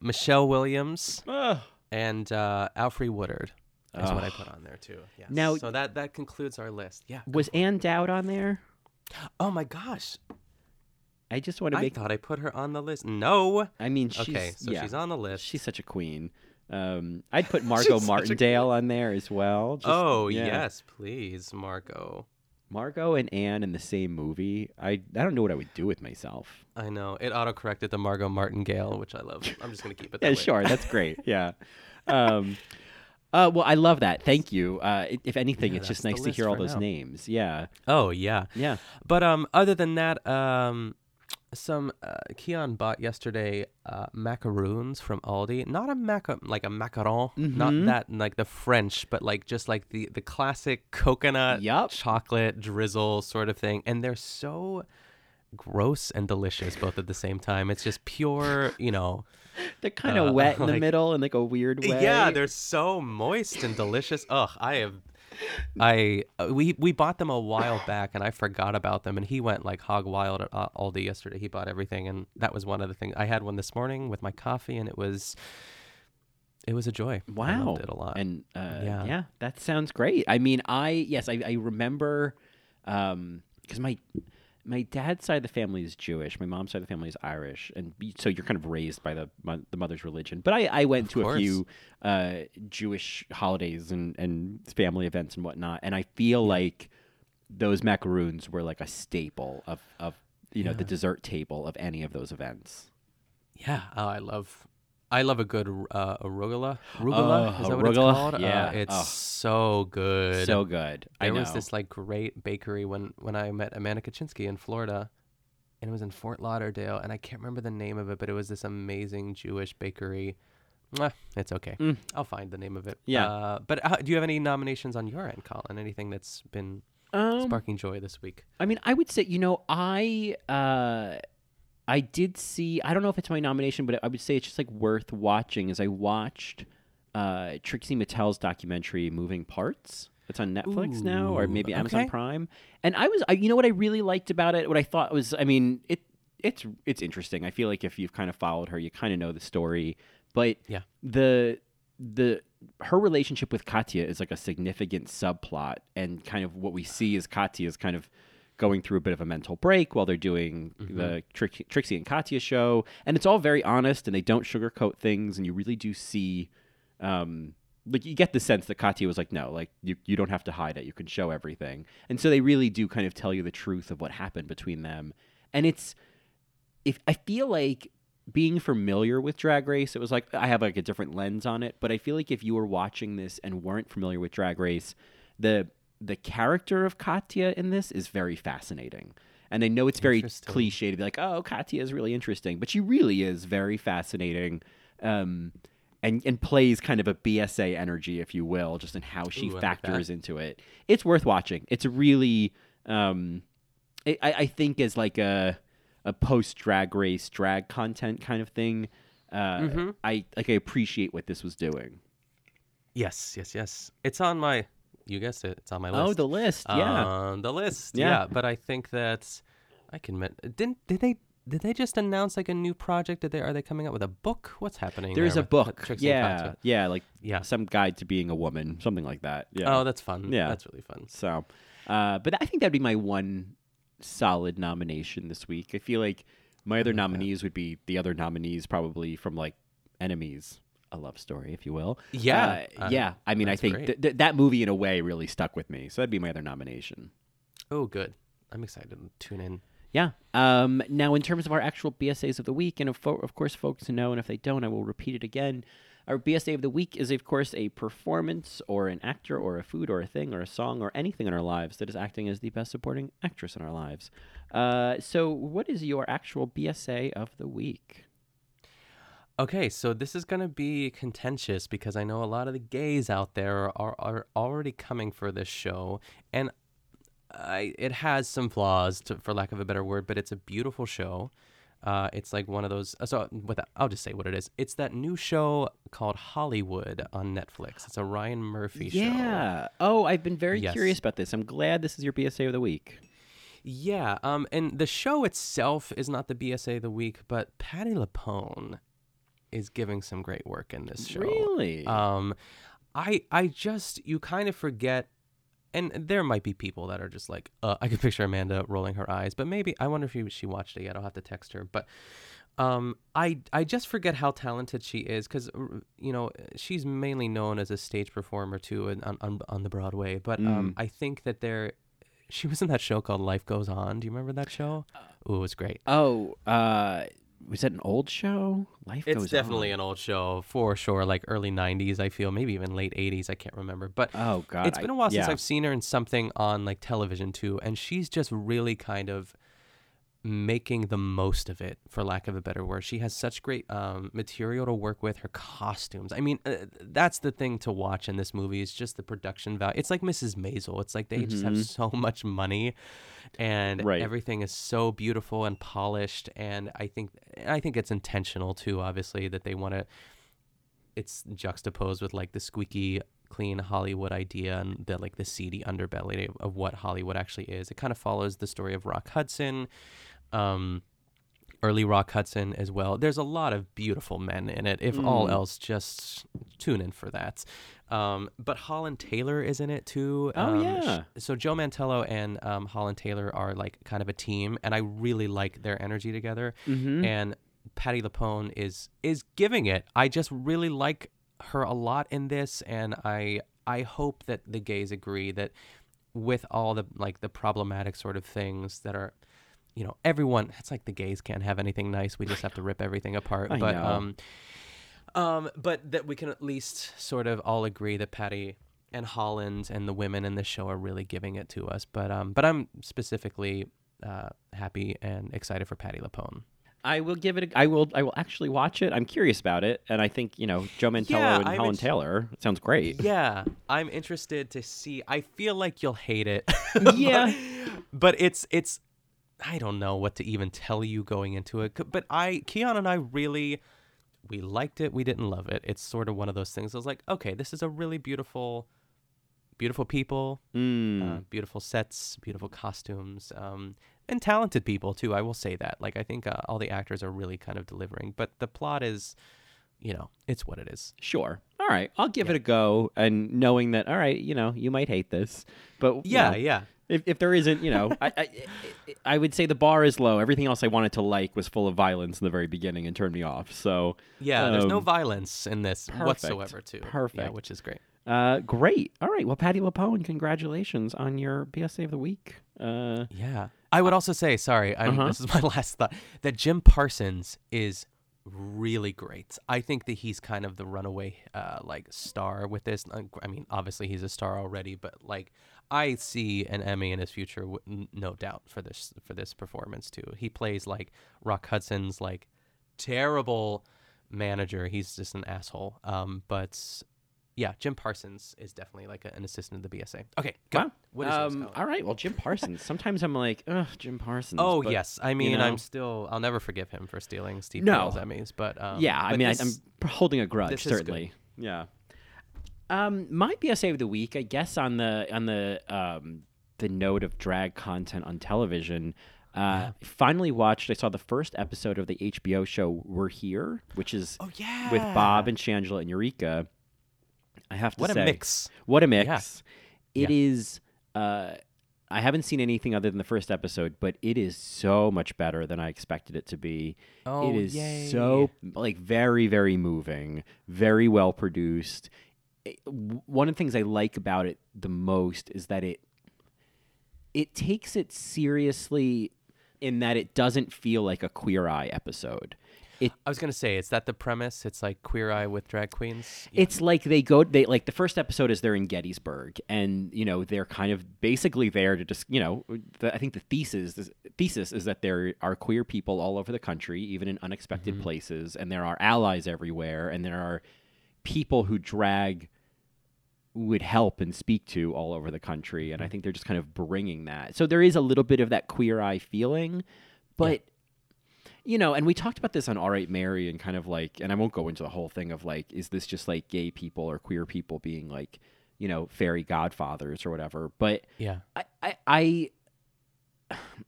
Michelle Williams, Ugh. and uh, Alfre Woodard is what I put on there too. Yes. Now- so that, that concludes our list. Yeah. Was Ann Dowd on there? Oh my gosh. I just want to I make. thought I put her on the list. No. I mean, she's Okay, so yeah, she's on the list. She's such a queen. Um, I'd put [laughs] Margot such a Martindale on there as well. just- oh yeah. yes, please, Margot. Margot and Ann in the same movie. I I don't know what I would do with myself. I know it autocorrected the Margot Martingale, which I love. I'm just gonna keep it. [laughs] That Yeah, way. sure, that's great. [laughs] Yeah. Um, uh, well, I love that. Thank you. Uh, if anything, Yeah, it's just nice to hear all those now. names. Yeah. Oh yeah, Yeah. But um, other than that, um, some uh, Keon bought yesterday uh, macaroons from Aldi. Not a maca like a macaron, not Mhm. that like the French, but like just like the the classic coconut Yup. chocolate drizzle sort of thing. And they're so gross and delicious both at the same time. It's just pure, you know. [laughs] They're kind of uh, wet [laughs] in the middle in like a weird way. Yeah, they're so moist and delicious. Ugh, I have. I uh, we we bought them a while back and I forgot about them and he went like hog wild at uh, Aldi yesterday. He bought everything and that was one of the things. I had one this morning with my coffee and it was it was a joy. I Wow. loved it a lot. And uh, Yeah. yeah. that sounds great. I mean, I yes, I, I remember because my my dad's side of the family is Jewish, my mom's side of the family is Irish, and so you're kind of raised by the the mother's religion. But I, I went Of to a few uh, Jewish holidays and and family events and whatnot, and I feel like those macaroons were like a staple of of you know the dessert table of any of those events. Yeah, oh, I love I love a good uh, arugula. Oh, Arugula is that what it's called? Yeah. uh, it's Oh. so good. So good. I There was this like great bakery when when I met Amanda Kaczynski in Florida, and it was in Fort Lauderdale, and I can't remember the name of it, but it was this amazing Jewish bakery. Mwah, it's okay. Mm. I'll find the name of it. Yeah. Uh, but uh, do you have any nominations on your end, Colin? Anything that's been Um, sparking joy this week? I mean, I would say, you know, I uh, I did see. I don't know if it's my nomination, but I would say it's just like worth watching. As I watched uh, Trixie Mattel's documentary "Moving Parts." It's on Netflix now, or maybe Amazon okay. Prime. And I was, I, you know, what I really liked about it, what I thought was, I mean, it it's it's interesting. I feel like if you've kind of followed her, you kind of know the story. But Yeah. the the her relationship with Katya is like a significant subplot, and kind of what we see is Katya is kind of going through a bit of a mental break while they're doing the Trix- Trixie and Katya show, and it's all very honest, and they don't sugarcoat things, and you really do see. Um, like you get the sense that Katya was like, no, like you, you don't have to hide it. You can show everything. And so they really do kind of tell you the truth of what happened between them. And it's if I feel like being familiar with Drag Race, it was like I have like a different lens on it. But I feel like if you were watching this and weren't familiar with Drag Race, the the character of Katya in this is very fascinating. And I know it's very cliche to be like, oh, Katya is really interesting, but she really is very fascinating. Um, and, and plays kind of a BSA energy, if you will, just in how she Ooh, I like factors into it. It's worth watching. It's really, um, I, I think as like a a post drag race drag content kind of thing. Uh, Mhm. I like I appreciate what this was doing. Yes, yes, yes. It's on my. You guessed it. It's on my list. Oh, the list, yeah. On the list. Yeah. Yeah. But I think that I can. admit- Didn't did they did they just announce like a new project? Did they are they coming out with a book? What's happening? There's there a book, yeah, yeah, like Yeah. some guide to being a woman, something like that. Yeah. Oh, that's fun. Yeah, That's really fun. So, uh, but I think that'd be my one solid nomination this week. I feel like my other nominees would be the other nominees, probably from like Enemies, a love story, if you will. Yeah, Uh, yeah. I mean, I think th- th- that movie in a way really stuck with me. So that'd be my other nomination. Oh, good. I'm excited to tune in. Yeah. Um, now, in terms of our actual BSAs of the week, and of, fo- of course, folks know, and if they don't, I will repeat it again. Our BSA of the week is, of course, a performance or an actor or a food or a thing or a song or anything in our lives that is acting as the best supporting actress in our lives. Uh, so, what is your actual BSA of the week? Okay, so this is going to be contentious because I know a lot of the gays out there are, are already coming for this show, and I, it has some flaws, to, for lack of a better word, but it's a beautiful show. Uh, it's like one of those. uh, So, with that, I'll just say what it is. It's that new show called Hollywood on Netflix. It's a Ryan Murphy show. Yeah. Oh, I've been very Yes. curious about this. I'm glad this is your BSA of the week. Yeah, um, and the show itself is not the BSA of the week, but Patti LuPone is giving some great work in this show. Really? Um, I I just you kind of forget, and there might be people that are just like, uh, I can picture Amanda rolling her eyes, but maybe I wonder if she, she watched it yet. I'll have to text her, but. Um, I I just forget how talented she is because you know she's mainly known as a stage performer too, and on on, on the Broadway. But um, Mm. I think that there, she was in that show called Life Goes On. Do you remember that show? Oh, it was great. Oh, uh, was that an old show? Life It's definitely on. an old show for sure, like early '90s. I feel maybe even late '80s. I can't remember, but Oh, God, it's been a while since yeah. I've seen her in something on like television too, and she's just really kind of making the most of it for lack of a better word she has such great um, material to work with her costumes i mean uh, that's the thing to watch in this movie is just the production value it's like mrs maisel it's like they just have Mhm. so much money and Right. everything is so beautiful and polished and i think i think it's intentional too obviously that they want to it's juxtaposed with like the squeaky clean Hollywood idea and the like the seedy underbelly of what Hollywood actually is. It kind of follows the story of Rock Hudson, um, early Rock Hudson as well. There's a lot of beautiful men in it. If all Mm. else, just tune in for that. Um, but Holland Taylor is in it too. Oh, Um, yeah. sh- So Joe Mantello and um, Holland Taylor are like kind of a team, and I really like their energy together. Mhm. And Patti LuPone is is giving it. I just really like her a lot in this, and I I hope that the gays agree that with all the like the problematic sort of things that are you know everyone it's like the gays can't have anything nice we just have to rip everything apart I but know. um um but that we can at least sort of all agree that Patti and Holland and the women in the show are really giving it to us but um but I'm specifically uh happy and excited for Patti LuPone I will give it. A, I will. I will actually watch it. I'm curious about it, and I think you know Joe Mantello Yeah, and I'm Holland int- Taylor sounds great. Yeah, I'm interested to see. I feel like you'll hate it. [laughs] Yeah. but, but it's it's. I don't know what to even tell you going into it. But I, Keon and I really, we liked it. We didn't love it. It's sort of one of those things. I was like, okay, this is a really beautiful, beautiful people, Mm. uh, beautiful sets, beautiful costumes, um, and talented people too. I will say that. Like I think uh, all the actors are really kind of delivering. But the plot is, you know, it's what it is. Sure. All right. I'll give it a go, and knowing that, all right, you know, you might hate this, but you Yeah, know, yeah. If, if there isn't, you know, I, I I would say the bar is low. Everything else I wanted to like was full of violence in the very beginning and turned me off. So Yeah, there's no um, violence in this perfect. whatsoever, too. Yeah, Perfect. which is great. Uh, great. All right. Well, Patti LuPone, congratulations on your PSA of the week. Uh, Yeah. I would also say, sorry, Uh-huh. this is [laughs] my last thought, that Jim Parsons is really great. I think that he's kind of the runaway uh, like star with this. I mean, obviously he's a star already, but like I see an Emmy in his future, no doubt for this for this performance too. He plays like Rock Hudson's like terrible manager. He's just an asshole. Um, but yeah, Jim Parsons is definitely like a, an assistant of the BSA. Okay, go. wow. What is yours, um, all right. Well, Jim Parsons. Sometimes I'm like, ugh, Jim Parsons. Oh but, yes, I you mean know, I'm still I'll never forgive him for stealing Steve No. Carell's Emmys, but um, yeah, I but mean, this- I, I'm holding a grudge this is good. certainly. Yeah. Um, my BSA of the week, I guess, on the on the um, the note of drag content on television. Uh, Finally watched. I saw the first episode of the HBO show "We're Here," which is Oh, yeah. with Bob and Shangela and Eureka. I have to What a mix. What a Yeah. mix! It is. Uh, I haven't seen anything other than the first episode, but it is so much better than I expected it to be. Oh, it is yay. so like very very moving, very well produced. One of the things I like about it the most is that it it takes it seriously in that it doesn't feel like a Queer Eye episode. It I was gonna say, is that the premise? It's like Queer Eye with drag queens. it's like they go they like the first episode is they're in Gettysburg and you know they're kind of basically there to just you know the, I think the thesis the thesis is that there are queer people all over the country even in unexpected Mm-hmm. places and there are allies everywhere and there are people who drag would help and speak to all over the country Mm-hmm. and I think they're just kind of bringing that so there is a little bit of that queer eye feeling but you know, and we talked about this on All Right Mary and kind of like, and I won't go into the whole thing of like, is this just like gay people or queer people being like, you know, fairy godfathers or whatever? But Yeah. I, I, I,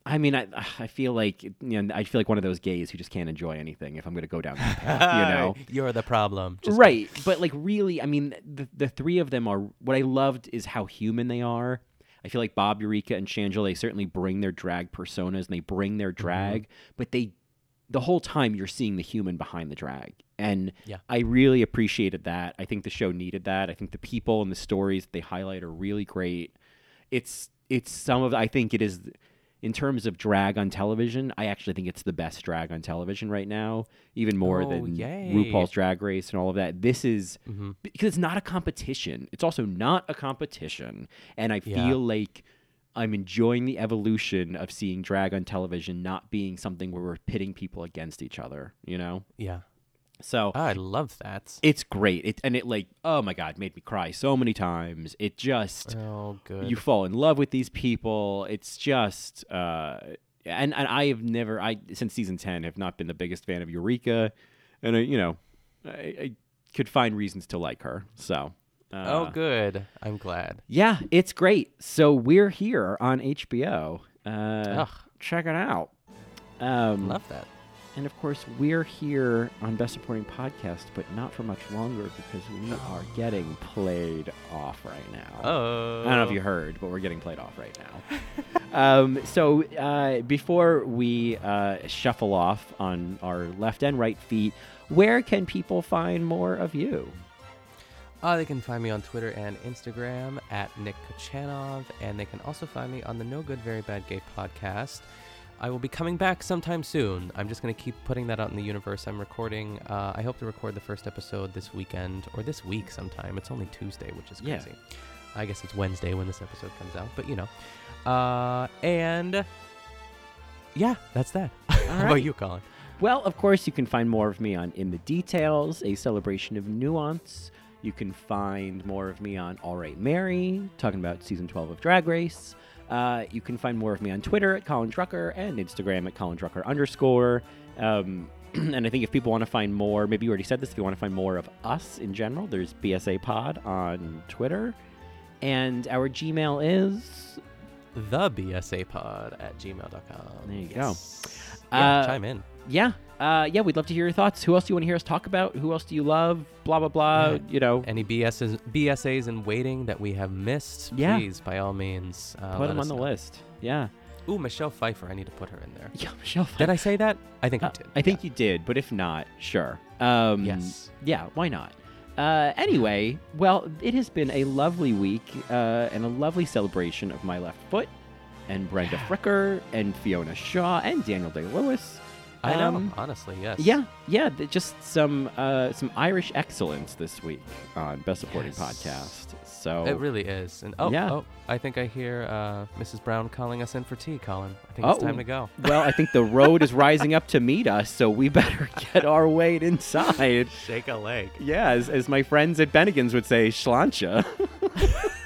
I mean, I, I feel like, you know, I feel like one of those gays who just can't enjoy anything if I'm going to go down that path, you [laughs] know? You're the problem. Just right. But like, really, I mean, the, the three of them are, what I loved is how human they are. I feel like Bob, Eureka, and Shangela, they certainly bring their drag personas and they bring their mm-hmm. drag, but they, the whole time you're seeing the human behind the drag. And Yeah. I really appreciated that. I think the show needed that. I think the people and the stories that they highlight are really great. It's, it's some of, I think it is, in terms of drag on television, I actually think it's the best drag on television right now, even more Oh, than yay. RuPaul's Drag Race and all of that. This is Mhm. because it's not a competition. It's also not a competition, and I feel Yeah. like I'm enjoying the evolution of seeing drag on television not being something where we're pitting people against each other, you know? Yeah. So I love that. it's great. It and it like oh my god, made me cry so many times. It just Oh, good. you fall in love with these people. It's just uh and and I have never I since season 10 have not been the biggest fan of Eureka and I you know, I, I could find reasons to like her. So uh, oh, good. I'm glad. yeah, it's great. So we're here on HBO. Uh, Ugh. check it out. Um, Love that. And of course, we're here on Best Supporting Podcast, but not for much longer because we are getting played off right now. Oh. I don't know if you heard, but we're getting played off right now. [laughs] um, so uh, before we uh, shuffle off on our left and right feet, where can people find more of you? Uh, they can find me on Twitter and Instagram at Nick Kochanov, and they can also find me on the No Good Very Bad Gay podcast. I will be coming back sometime soon. I'm just going to keep putting that out in the universe. I'm recording, uh, I hope to record the first episode this weekend or this week sometime. It's only Tuesday, which is Yeah. crazy. I guess it's Wednesday when this episode comes out, but you know. Uh, and yeah, that's that. [laughs] How about you, Colin? Well, of course, you can find more of me on In the Details, a celebration of nuance. You can find more of me on All Right Mary, talking about season 12 of Drag Race. Uh, you can find more of me on Twitter at Colin Drucker and Instagram at Colin Drucker underscore. Um, [clears throat] and I think if people want to find more, maybe you already said this, if you want to find more of us in general, there's BSA Pod on Twitter. And our Gmail is. The BSA pod at gmail.com. There you Yes. go. Yeah, Uh, chime in. Yeah. Uh, yeah, we'd love to hear your thoughts. Who else do you want to hear us talk about? Who else do you love? Blah, blah, blah. Yeah. You know, Any BSs, BSAs in waiting that we have missed, Yeah. please, by all means, uh, put them on us the know. list. Yeah. Ooh, Michelle Pfeiffer. I need to put her in there. [laughs] Yeah, Michelle. Pfeiffer. Did I say that? I think I Uh, did. I think you did, but if not, sure. Um, Yes. Yeah, why not? Uh, anyway, well, it has been a lovely week uh, and a lovely celebration of my left foot and Brenda Fricker and Fiona Shaw and Daniel Day Lewis. I know. Um, honestly, yes. Yeah, yeah, just some uh, some Irish excellence this week on Best Supporting Yes. Podcast. So It really is. And oh, Yeah. oh, I think I hear uh, Mrs. Brown calling us in for tea, Colin. I think it's Oh. time to go. well, I think the road is rising up to meet us, so we better [laughs] get our weight inside. Shake a leg. Yeah, as, as my friends at Bennigan's would say, sláinte. [laughs]